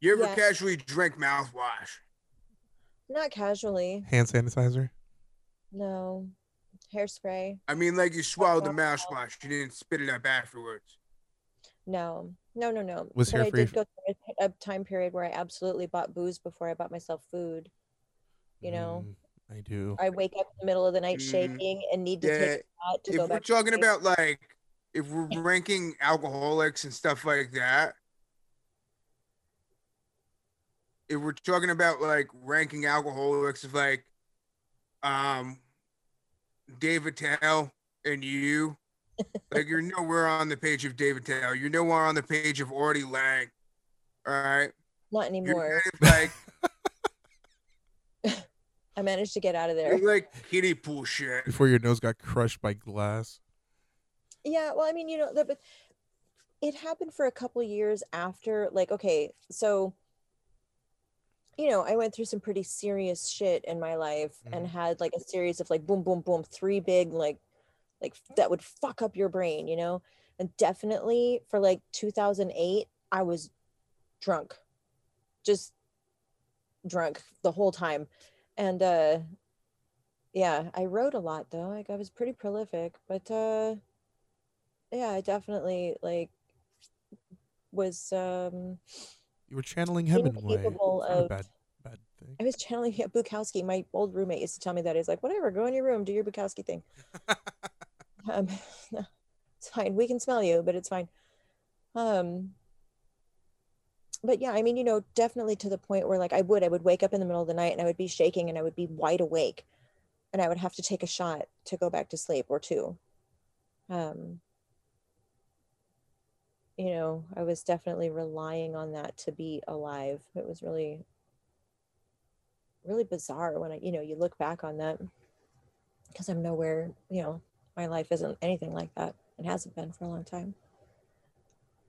You ever Yeah. casually drink mouthwash? not casually. Hand sanitizer. No. Hairspray. I mean, like you swallowed the mouthwash, you didn't spit it up afterwards. No. No, no, no. Was but I hair-free did go through a, a time period where I absolutely bought booze before I bought myself food. You know, Mm, I do. I wake up in the middle of the night Mm, shaking and need to take Yeah, a shot to if go we're back. to talking sleep. about like if we're ranking alcoholics and stuff like that if we're talking about like ranking alcoholics of like um Dave Attell and you like you're nowhere on the page of Dave Attell you're nowhere on the page of Artie Lange all right not anymore. kind of like I managed to get out of there. you're like kiddie pool shit Before your nose got crushed by glass. Yeah, well, I mean, you know, the, but it happened for a couple years after, like, okay, so, you know, I went through some pretty serious shit in my life and had like a series of like boom, boom, boom, three big, like, like that would fuck up your brain, you know? And definitely for like 2008, I was drunk. just drunk the whole time. And uh yeah, I wrote a lot though. Like I was pretty prolific, but uh yeah, I definitely like was um You were channeling Hemingway. A of- bad, bad thing. I was channeling Bukowski. My old roommate used to tell me that he's like, whatever, go in your room, do your Bukowski thing. Um, no, it's fine. We can smell you, but it's fine. Um, but yeah, I mean, you know, definitely to the point where like I would, I would wake up in the middle of the night and I would be shaking and I would be wide awake, and I would have to take a shot to go back to sleep or two. Um, you know, I was definitely relying on that to be alive. It was really, really bizarre when I, you know, you look back on that because I'm nowhere, you know, my life isn't anything like that. It hasn't been for a long time.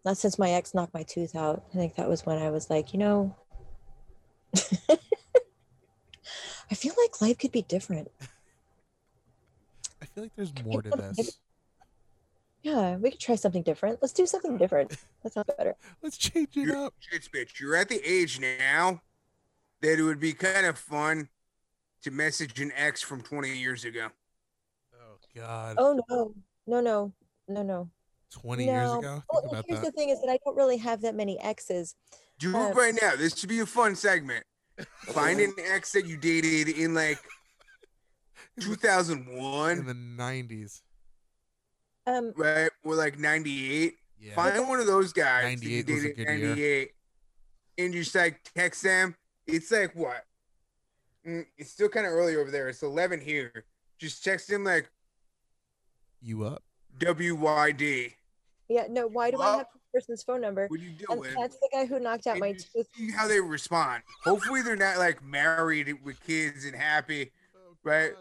Not since my ex knocked my tooth out. I think that was when I was like, you know, I feel like life could be different. I feel like there's more to this. Yeah, we could try something different. Let's do something different. That sounds better. Let's change it You're, up. shits, bitch. You're at the age now that it would be kind of fun to message an ex from 20 years ago. Oh God. Oh no, no, no, no, no. 20 years ago. Well, here's that. the thing: is that I don't really have that many exes. Do Uh, it right now. This should be a fun segment. Find an ex that you dated in like 2001, in the 90s. Um, right? Or like 98. Yeah. Find one of those guys that you 98 was a dated in good year. 98 and just like text them. It's like what? Mm, It's still kind of early over there. It's 11 here. Just text him like You up? WYD. yeah, no. Why do I have this person's phone number? What are you And doing? that's the guy who knocked out and my just tooth. see how they respond. Hopefully, they're not like married with kids and happy. Right.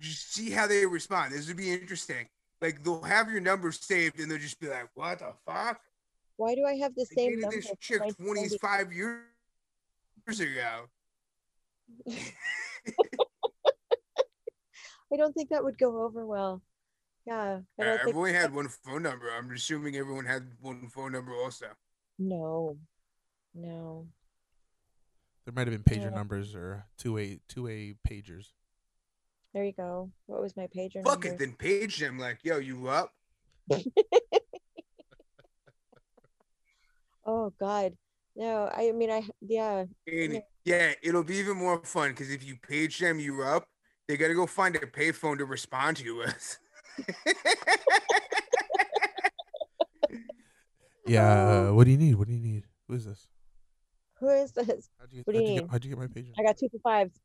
Just see how they respond. This would be interesting. Like they'll have your number saved and they'll just be like, "What the fuck?" Why do I have the I same number? this from chick 25 years ago. I don't think that would go over well. Yeah, I Uh, don't think. everyone had one phone number. I'm assuming everyone had one phone number also. No, no. There might have been pager Yeah. numbers or two a two a pagers. There you go. What was my pager Fuck number? it, then page them like, "Yo, you up?" Oh God, no. I mean, I yeah. And Yeah. yeah, it'll be even more fun because if you page them, you up. They gotta go find a payphone to respond to you with. Yeah. Uh, what do you need? What do you need? Who is this? Who is this? How'd you, What do how'd you you need? get, how'd you get my pager? I got two for fives.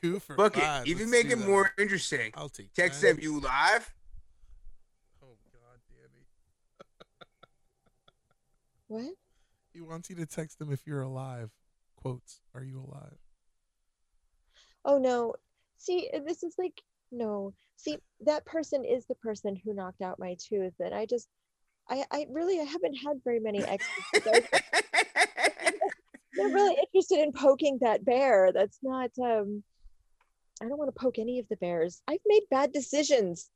Two for Fuck five. it, even Let's make it that. more interesting. I'll take Text them, you live? Oh God, Danny. What? He wants you to text him if you're alive. Quotes. Are you alive? Oh no. See, this is like no. See, that person is the person who knocked out my tooth, and I just, I, I really, I haven't had very many exes. They're really interested in poking that bear. That's not. um I don't want to poke any of the bears. I've made bad decisions.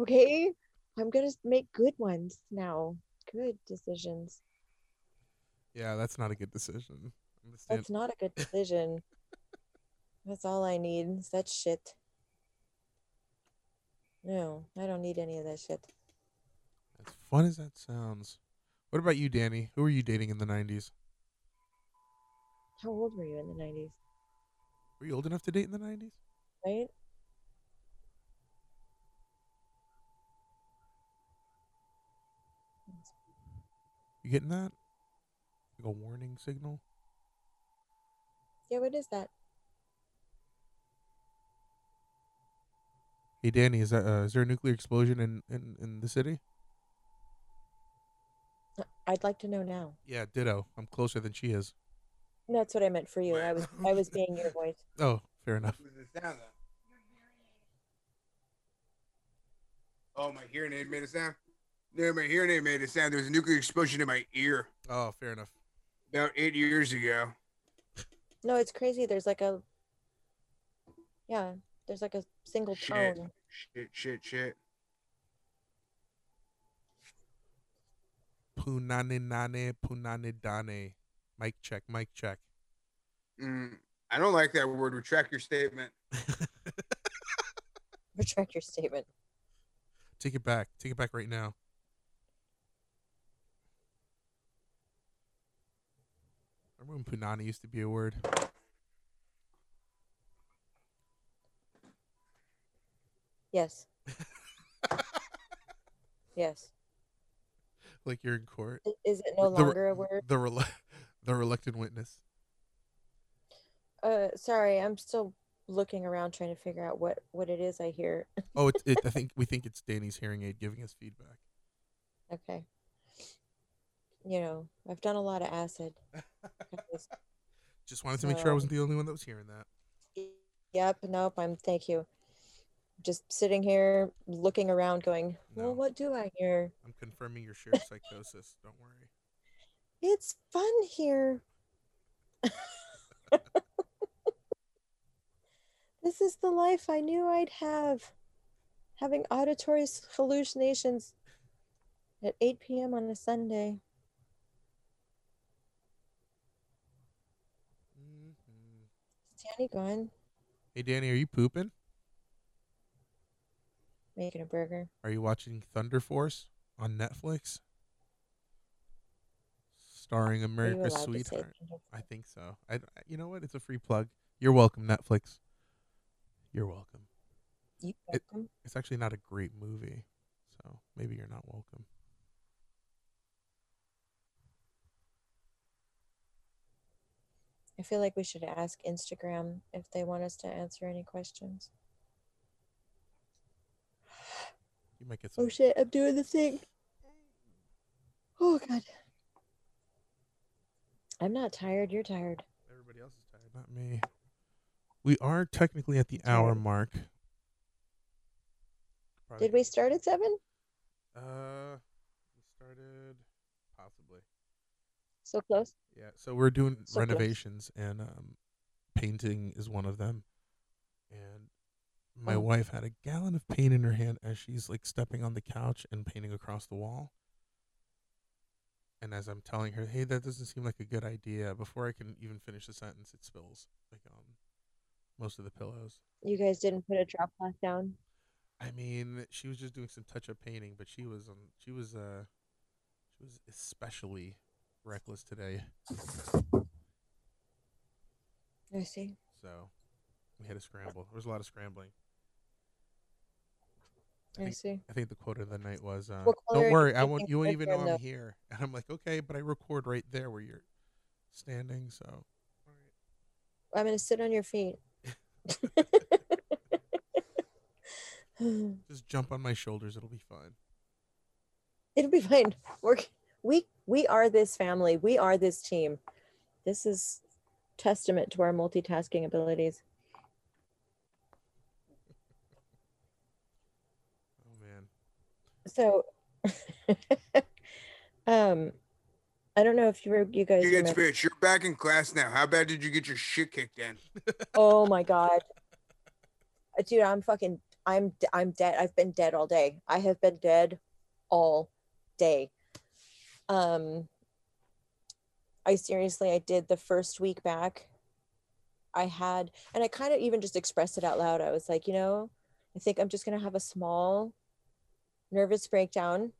Okay, I'm gonna make good ones now. Good decisions. Yeah, that's not a good decision. I'm gonna stand- That's not a good decision. That's all I need. Is that shit. No, I don't need any of that shit. As fun as that sounds. What about you, Danny? Who were you dating in the '90s? How old were you in the 90s? Were you old enough to date in the '90s? Right? You getting that? Like a warning signal? Yeah, what is that? Hey, Danny, is that uh, is there a nuclear explosion in, in in the city? Uh, I'd like to know now. Yeah, ditto. I'm closer than she is. That's what I meant for you. I was I was being your voice. Oh, fair enough. What was sound? Oh, my hearing aid made a sound. No, my hearing aid made a sound. There was a nuclear explosion in my ear Oh, fair enough. about eight years ago. No, it's crazy. There's like a yeah, there's like a single Shit. tone. Shit, shit, shit. Punane nane punane dane. Mic check, mic check. Mm, I don't like that word. Retract your statement. Retract your statement. Take it back. Take it back right now. Remember when punani used to be a word? Yes. yes. Like you're in court. Is it no The- longer a word? The relu- the reluctant witness. Uh, sorry, I'm still looking around trying to figure out what what it is I hear. Oh, it's it, I think we think it's Danny's hearing aid giving us feedback. Okay. You know, I've done a lot of acid. Just wanted to make sure I wasn't the only one that was hearing that. Yep. Nope. I'm. Thank you. Just sitting here looking around, going, No. "Well, what do I hear? I'm confirming your shared psychosis. Don't worry. It's fun here." this is the life I knew I'd have. Having auditory hallucinations at 8 p.m. on a Sunday. Mhm. Is Danny gone? Hey Danny, are you pooping? Making a burger. Are you watching Thunder Force on Netflix? Starring America's allowed to say Sweetheart. I think so. I, you know what? It's a free plug. You're welcome, Netflix. You're welcome. You It- welcome? It's actually not a great movie, so maybe you're not welcome. I feel like we should ask Instagram if they want us to answer any questions. You might get oh some. Oh shit, I'm doing the thing. Oh god. I'm not tired, you're tired. Everybody else is tired, not me. We are technically at the hour mark. Probably- Did we start at seven? Uh, we started possibly. So close. Yeah, so we're doing So close. renovations, and um, painting is one of them. And my Oh. wife had a gallon of paint in her hand as she's like stepping on the couch and painting across the wall. And as I'm telling her, "Hey, that doesn't seem like a good idea," before I can even finish the sentence, it spills like on most of the pillows. You guys didn't put a drop cloth down. I mean, she was just doing some touch-up painting, but she was um, she was uh, she was especially reckless today. I see. So we had to scramble. There was a lot of scrambling. I I think, see. I think the quote of the night was, uh, What color are "Don't worry, I won't. You won't even know I'm here." And I'm like, "Okay, but I record right there where you're standing." So, right. I'm gonna sit on your feet. just jump on my shoulders. It'll be fine. It'll be fine. We're we we are this family. We are this team. This is testament to our multitasking abilities. Oh man, So um I don't know if you were you guys You get remember. bitch. You're back in class now. How bad did you get your shit kicked in? Oh my god. Uh, Dude, I'm fucking I'm d- I'm dead. I've been dead all day. I have been dead all day. Um I seriously I did the first week back. I had and I kind of even just expressed it out loud. I was like, you know, I think I'm just going to have a small nervous breakdown.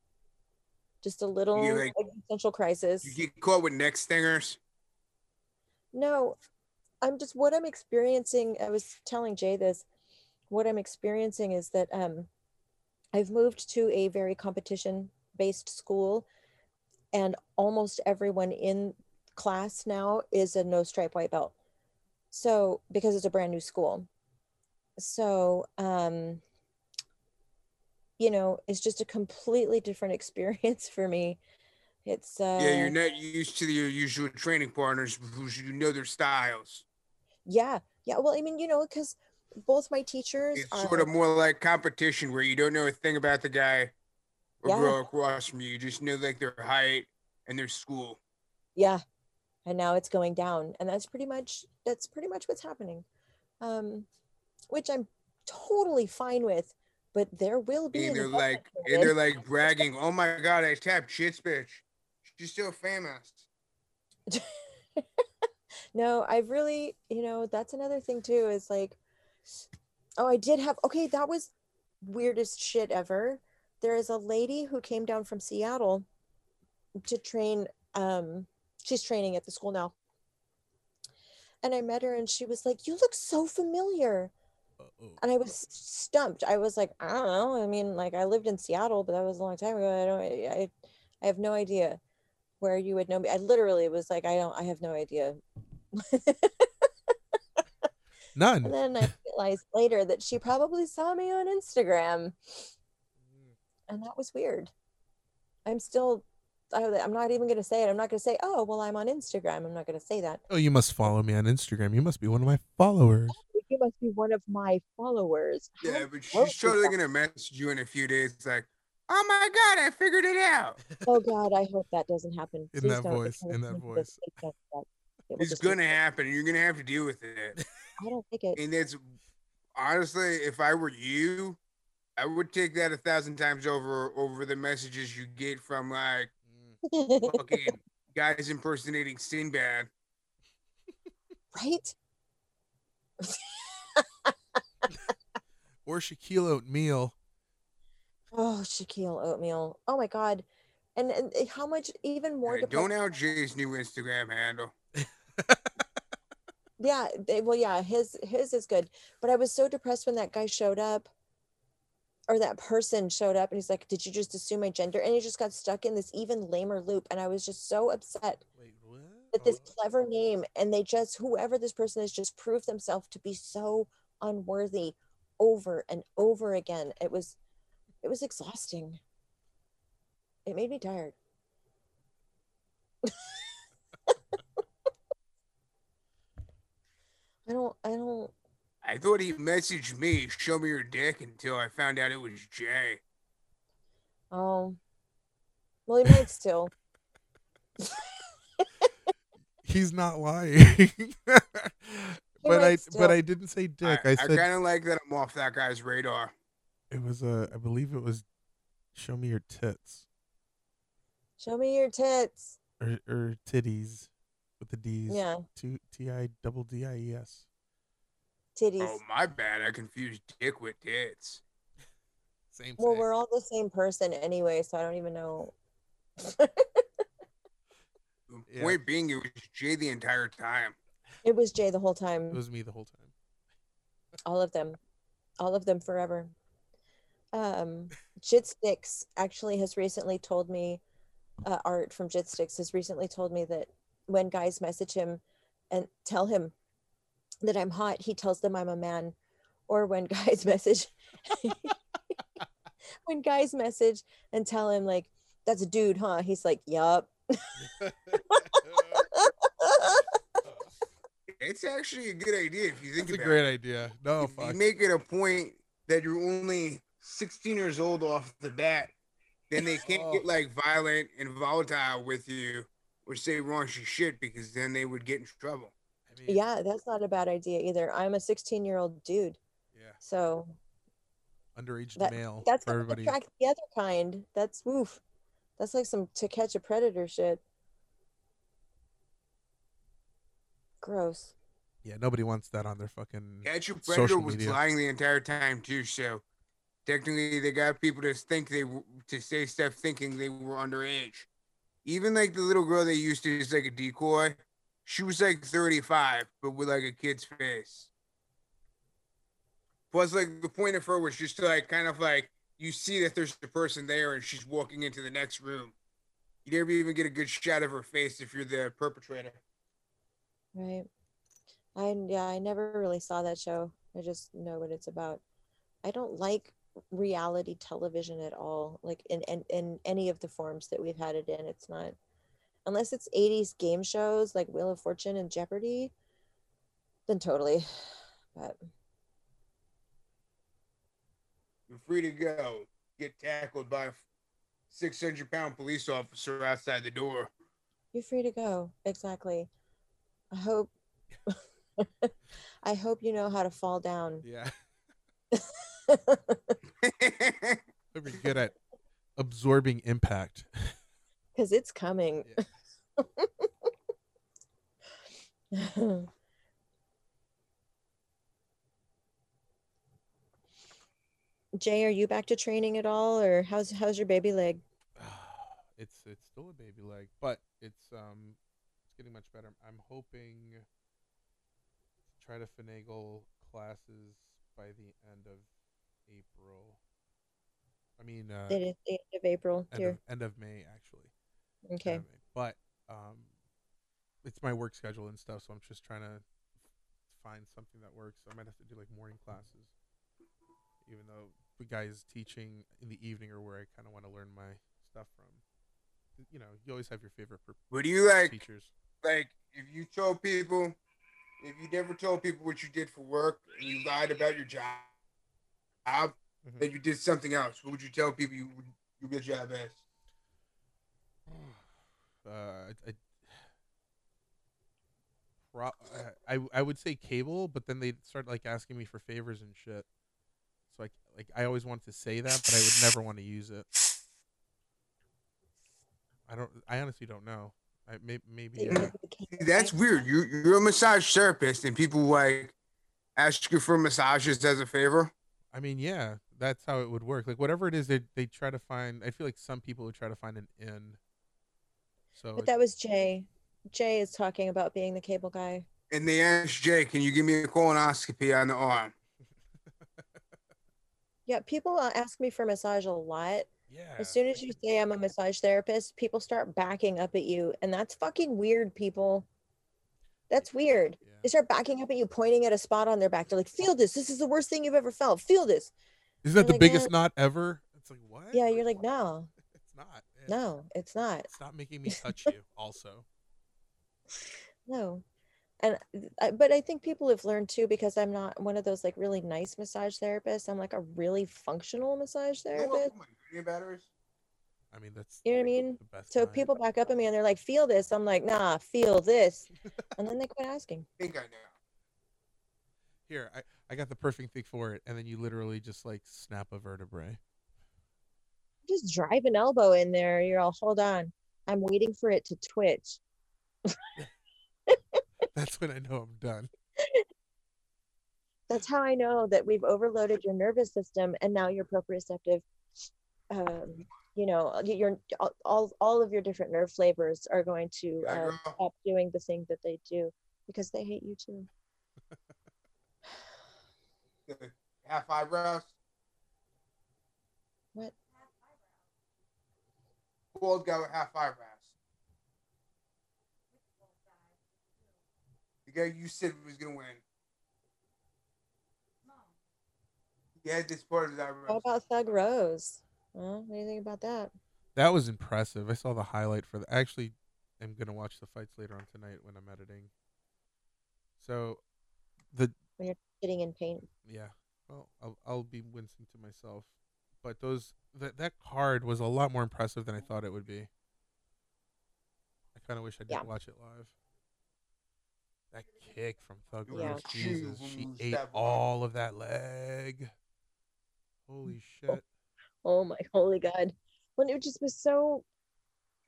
Just a little like- existential crisis. You get caught with neck stingers. No, I'm just what I'm experiencing. I was telling Jay this. What I'm experiencing is that um, I've moved to a very competition based school, and almost everyone in class now is a no stripe white belt. So, because it's a brand new school. So, um, you know, it's just a completely different experience for me. It's uh, yeah, you're not used to your usual training partners who you know their styles. Yeah, yeah. Well, I mean, you know, because both my teachers It's are sort of more like competition where you don't know a thing about the guy or Yeah. girl across from you. You just know like their height and their school. yeah, and now it's going down, and that's pretty much that's pretty much what's happening, um, which I'm totally fine with. But there will be And they're like and they're like bragging, Oh my god, I tapped shit's bitch. She's still famous. no, I've really, you know, that's another thing too. Is like, oh, I did have. Okay, that was weirdest shit ever. There is a lady who came down from Seattle to train. Um, she's training at the school now, and I met her, and she was like, "You look so familiar." Uh-oh. and I was stumped. I was like, I don't know. I mean, like I lived in Seattle, but that was a long time ago. I don't. I, I have no idea where you would know me. I literally was like, I don't. I have no idea. None. and then I realized later that she probably saw me on Instagram, mm. and that was weird. I'm still. I, I'm not even going to say it. I'm not going to say, oh, well, I'm on Instagram. I'm not going to say that. Oh, you must follow me on Instagram. You must be one of my followers. You must be one of my followers. How Yeah, but gross she's is totally that? gonna message you in a few days. Like, oh my god, I figured it out. Oh God, I hope that doesn't happen. In Please that. It voice, in that voice. it that. It It's just gonna happen. You're gonna have to deal with it. I don't think it. And it's honestly, if I were you, I would take that a thousand times over over the messages you get from like fucking guys impersonating Sinbad. right? Or Shaquille O'Neal. Oh, Shaquille Oatmeal. Oh my God. And, and uh, how much even more Hey, depressing- don't out Jay's new Instagram handle. yeah they, well yeah his his is good but i was so depressed when that guy showed up or that person showed up and he's like did you just assume my gender and he just got stuck in this even lamer loop and i was just so upset Wait, that this clever name and they just whoever this person is just proved themselves to be so unworthy over and over again. It was it was exhausting. It made me tired. I don't i don't I thought he messaged me, show me your dick, until I found out it was Jay. oh. Well he might still He's not lying. but I still- but I didn't say dick. I, I, said kind of like that I'm off that guy's radar. it was uh, I believe it was show me your tits show me your tits or or titties with the D's. yeah T T I double D I E S. titties Oh, my bad. I confused dick with tits. Same well thing. we're all the same person anyway so i don't even know The Yeah. point being, it was Jay the entire time. it was jay the whole time it was me the whole time. all of them all of them forever um jitsticks actually has recently told me uh, art from jitsticks has recently told me that when guys message him and tell him that i'm hot he tells them i'm a man or when guys message when guys message and tell him like that's a dude huh he's like yup It's actually a good idea if you think That's a great it. idea. No if fuck. you make it a point that you're only 16 years old off the bat, then they can't Oh. get like violent and volatile with you or say raunchy shit because then they would get in trouble. I mean, yeah that's not a bad idea either i'm a 16 year old dude yeah. so Underage That- male that's for gonna everybody. attract the other kind. That's woof. That's like some to catch a predator shit. Gross. Yeah, nobody wants that on their fucking. Catch a Predator was media. lying the entire time too, so technically they got people to think they w- to say stuff thinking they were underage. Even like the little girl they used to use like a decoy, she was like 35, but with like a kid's face. Plus, like the point of her was just to like kind of like you see that there's a person there and she's walking into the next room. You never even get a good shot of her face if you're the perpetrator. Right. I yeah, I never really saw that show. I just know what it's about. I don't like reality television at all. Like in, in in any of the forms that we've had it in. It's not unless it's 80s game shows like Wheel of Fortune and Jeopardy, then totally. But You're free to go. Get tackled by a 600 pound police officer outside the door. you're free to go. Exactly. I hope I hope you know how to fall down. Yeah, I'd be good at absorbing impact. Because it's coming. Jay, are you back to training at all, or how's how's your baby leg? it's it's still a baby leg, but it's um it's getting much better. I'm hoping to try to finagle classes by the end of April. I mean, uh, It is the end of April, end of, end of May actually. Okay. May. But um, it's my work schedule and stuff, so I'm just trying to find something that works. I might have to do like morning classes, even though the guy is teaching in the evening or where I kind of want to learn my stuff from. You know, you always have your favorite per- What do you like? teachers. Like, if you told people, if you never told people what you did for work and you lied about your job, Mhm. then you did something else, what would you tell people you would you your job as? Uh, I, I, I I would say cable, but then they start like asking me for favors and shit. So like like I always wanted to say that, but I would never want to use it. I don't. I honestly don't know. I may, maybe. That you're uh, with the See, cable That's weird. You you're a massage therapist and people like ask you for massages as a favor. I mean, yeah, that's how it would work. Like whatever it is, they they try to find. I feel like some people would try to find an in. So But that was Jay. Jay is talking about being the cable guy. And they ask Jay, can you give me a colonoscopy on the arm? Yeah, people uh, ask me for massage a lot. yeah. As soon as you say I'm a massage therapist, people start backing up at you, and that's fucking weird, people. That's weird. Yeah. They start backing up at you, pointing at a spot on their back. They're like, "Feel this. This is the worst thing you've ever felt. Feel this." Isn't that the like, biggest knot ever? It's like what? Yeah, you're like, "No, It's not. Yeah. no, it's not. Stop making me touch you. Also. No." And I, but I think people have learned too because I'm not one of those like really nice massage therapists. I'm like a really functional massage You know what? therapist. Put my ingredient batteries. I mean, that's You know what I mean? So kind. people back up at me and they're like, "Feel this." I'm like, "Nah, feel this," and then they quit asking. I think I know. Here, I, I got the perfect thing for it, and then you literally just like snap a vertebrae. just drive an elbow in there. You're all, hold on. I'm waiting for it to twitch. That's when I know I'm done. That's how I know that we've overloaded your nervous system and now your proprioceptive, um, you know, your all- all of your different nerve flavors are going to uh, stop doing the thing that they do because they hate you too. Half eyebrows. What? Bald guy with half eyebrows. The guy you said was gonna win. He had this part of his eyebrows. How about Thug Rose? Huh? What do you think about that? That was impressive. I saw the highlight for the. Actually, I'm gonna watch the fights later on tonight when I'm editing. So, the when you're Sitting in pain. yeah, well, I'll I'll be wincing to myself, but those that that card was a lot more impressive than I thought it would be. I kind of wish I did Yeah. watch it live. That kick from Thug Yeah. Jesus, she ate all of that leg. Holy shit! Oh my holy God. When it just was so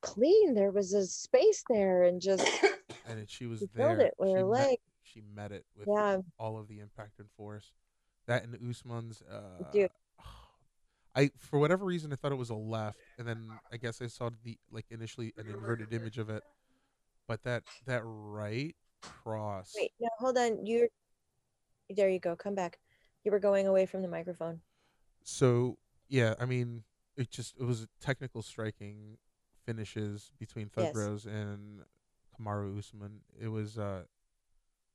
clean, there was a space there and just And it, she was you there. it with she her met- leg. she met it with Yeah. all of the impact and force. That and Usman's uh Dude. I for whatever reason I thought it was a left and then I guess I saw the like initially an inverted image of it. But that that right cross Wait, no, hold on. You're there you go. Come back. You were going away from the microphone. So yeah, I mean it just it was a technical striking finishes between Thug Yes. Rose and Kamaru Usman. It was uh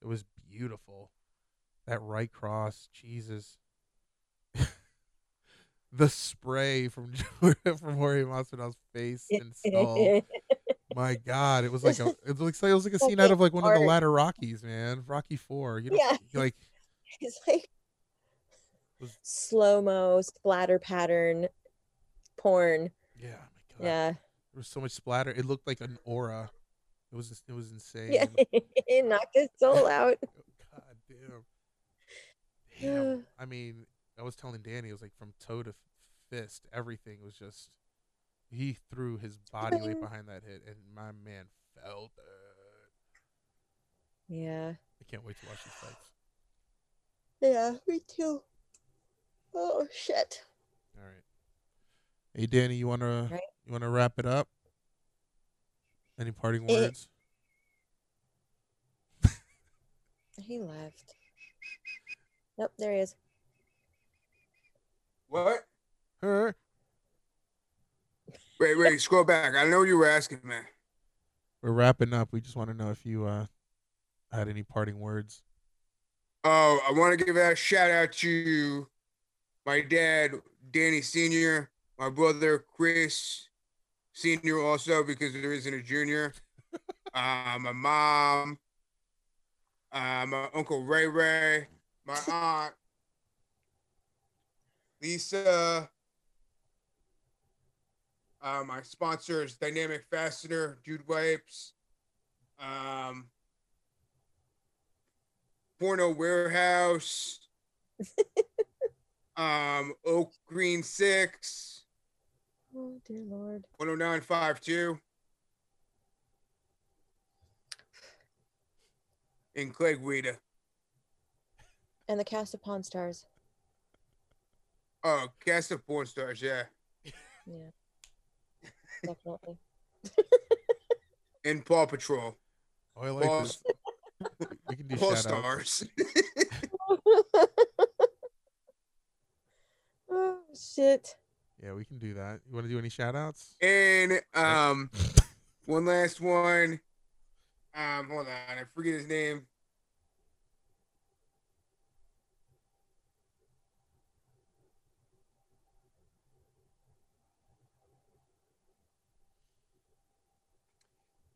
it was beautiful. That right cross, Jesus. the spray from from Jorge Masvidal's face and skull. My God, it was like a it was like it was like a scene out of like one of the latter Rockies, man. Rocky Four. You know, Yeah. like it's like Was- slow mo splatter pattern porn. yeah, my God. Yeah. There was so much splatter. It looked like an aura. It was it was insane. Yeah. it knocked his soul out. Oh, god damn. Damn. I mean, I was telling Danny, it was like from toe to fist, everything was just. He threw his body weight behind that hit, and my man felt it. Yeah. I can't wait to watch these fights. Yeah, me too. Oh shit. All right. Hey Danny, you wanna Right. you wanna wrap it up? Any parting Eh. words? He left. Nope, there he is. What? Her. Wait, wait, scroll back. I know what you were asking, man. We're wrapping up. We just want to know if you uh had any parting words. Oh, I want to give a shout out to my dad, Danny Sr., my brother, Chris Sr., also, because there isn't a junior, uh, my mom, uh, my uncle Ray Ray, my aunt, Lisa, uh, my sponsors, Dynamic Fastener, Dude Wipes, um, Porno Warehouse, um, Oak Green Six, Oh dear lord. 10952, and Clegg Weeda. And the cast of Pawn Stars. Oh, cast of porn stars, yeah. Yeah. Definitely. And Paw Patrol. Oh, I like Paw, this. We can do Paw. Stars. oh shit. Yeah, we can do that. You want to do any shout outs? and um one last one. Um, hold on, I forget his name.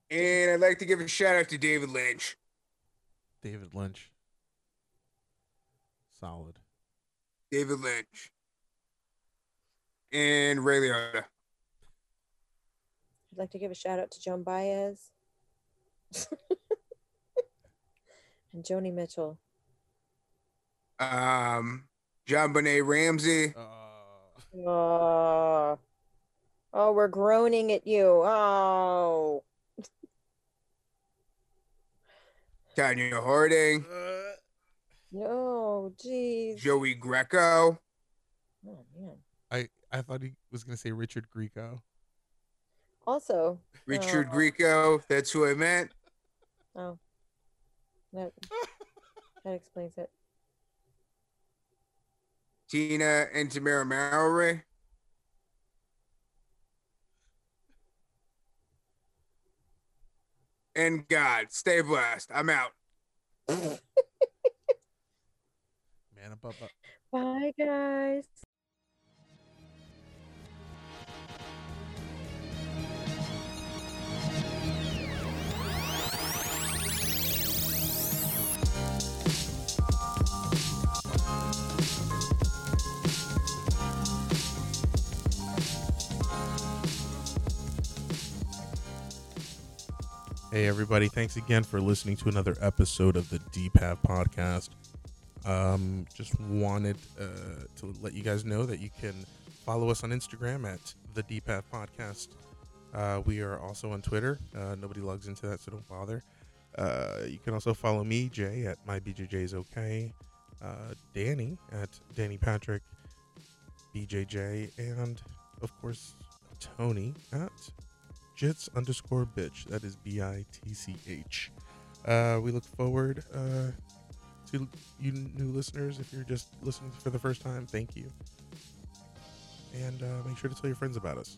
And I'd like to give a shout out to David Lynch. David Lynch. Solid. David Lynch. And Ray Liotta. I'd like to give a shout out to Joan Baez. and Joni Mitchell. Um, JonBenét Ramsey. Uh, Oh. Oh, we're groaning at you. Oh. Tonya Harding. Uh, no, jeez. Joey Greco. Oh man. I I thought he was gonna say Richard Greco. Also, Richard Oh. Grieco. That's who I meant. oh, that that explains it. Tina and Tamera Mowry. And God, stay blessed. I'm out. Man up up up. Bye, guys. Hey everybody, thanks again for listening to another episode of the DPAV podcast. Um, just wanted uh, to let you guys know that you can follow us on Instagram at the DPAV podcast. Uh, we are also on Twitter. Uh, nobody logs into that, so don't bother. Uh, you can also follow me, Jay, at my BJJ's okay. Uh, Danny at Danny Patrick BJJ, and of course Tony at Jits underscore bitch. That is B I T C H. Uh, we look forward uh, to you new listeners. If you're just listening for the first time, thank you. And uh, make sure to tell your friends about us.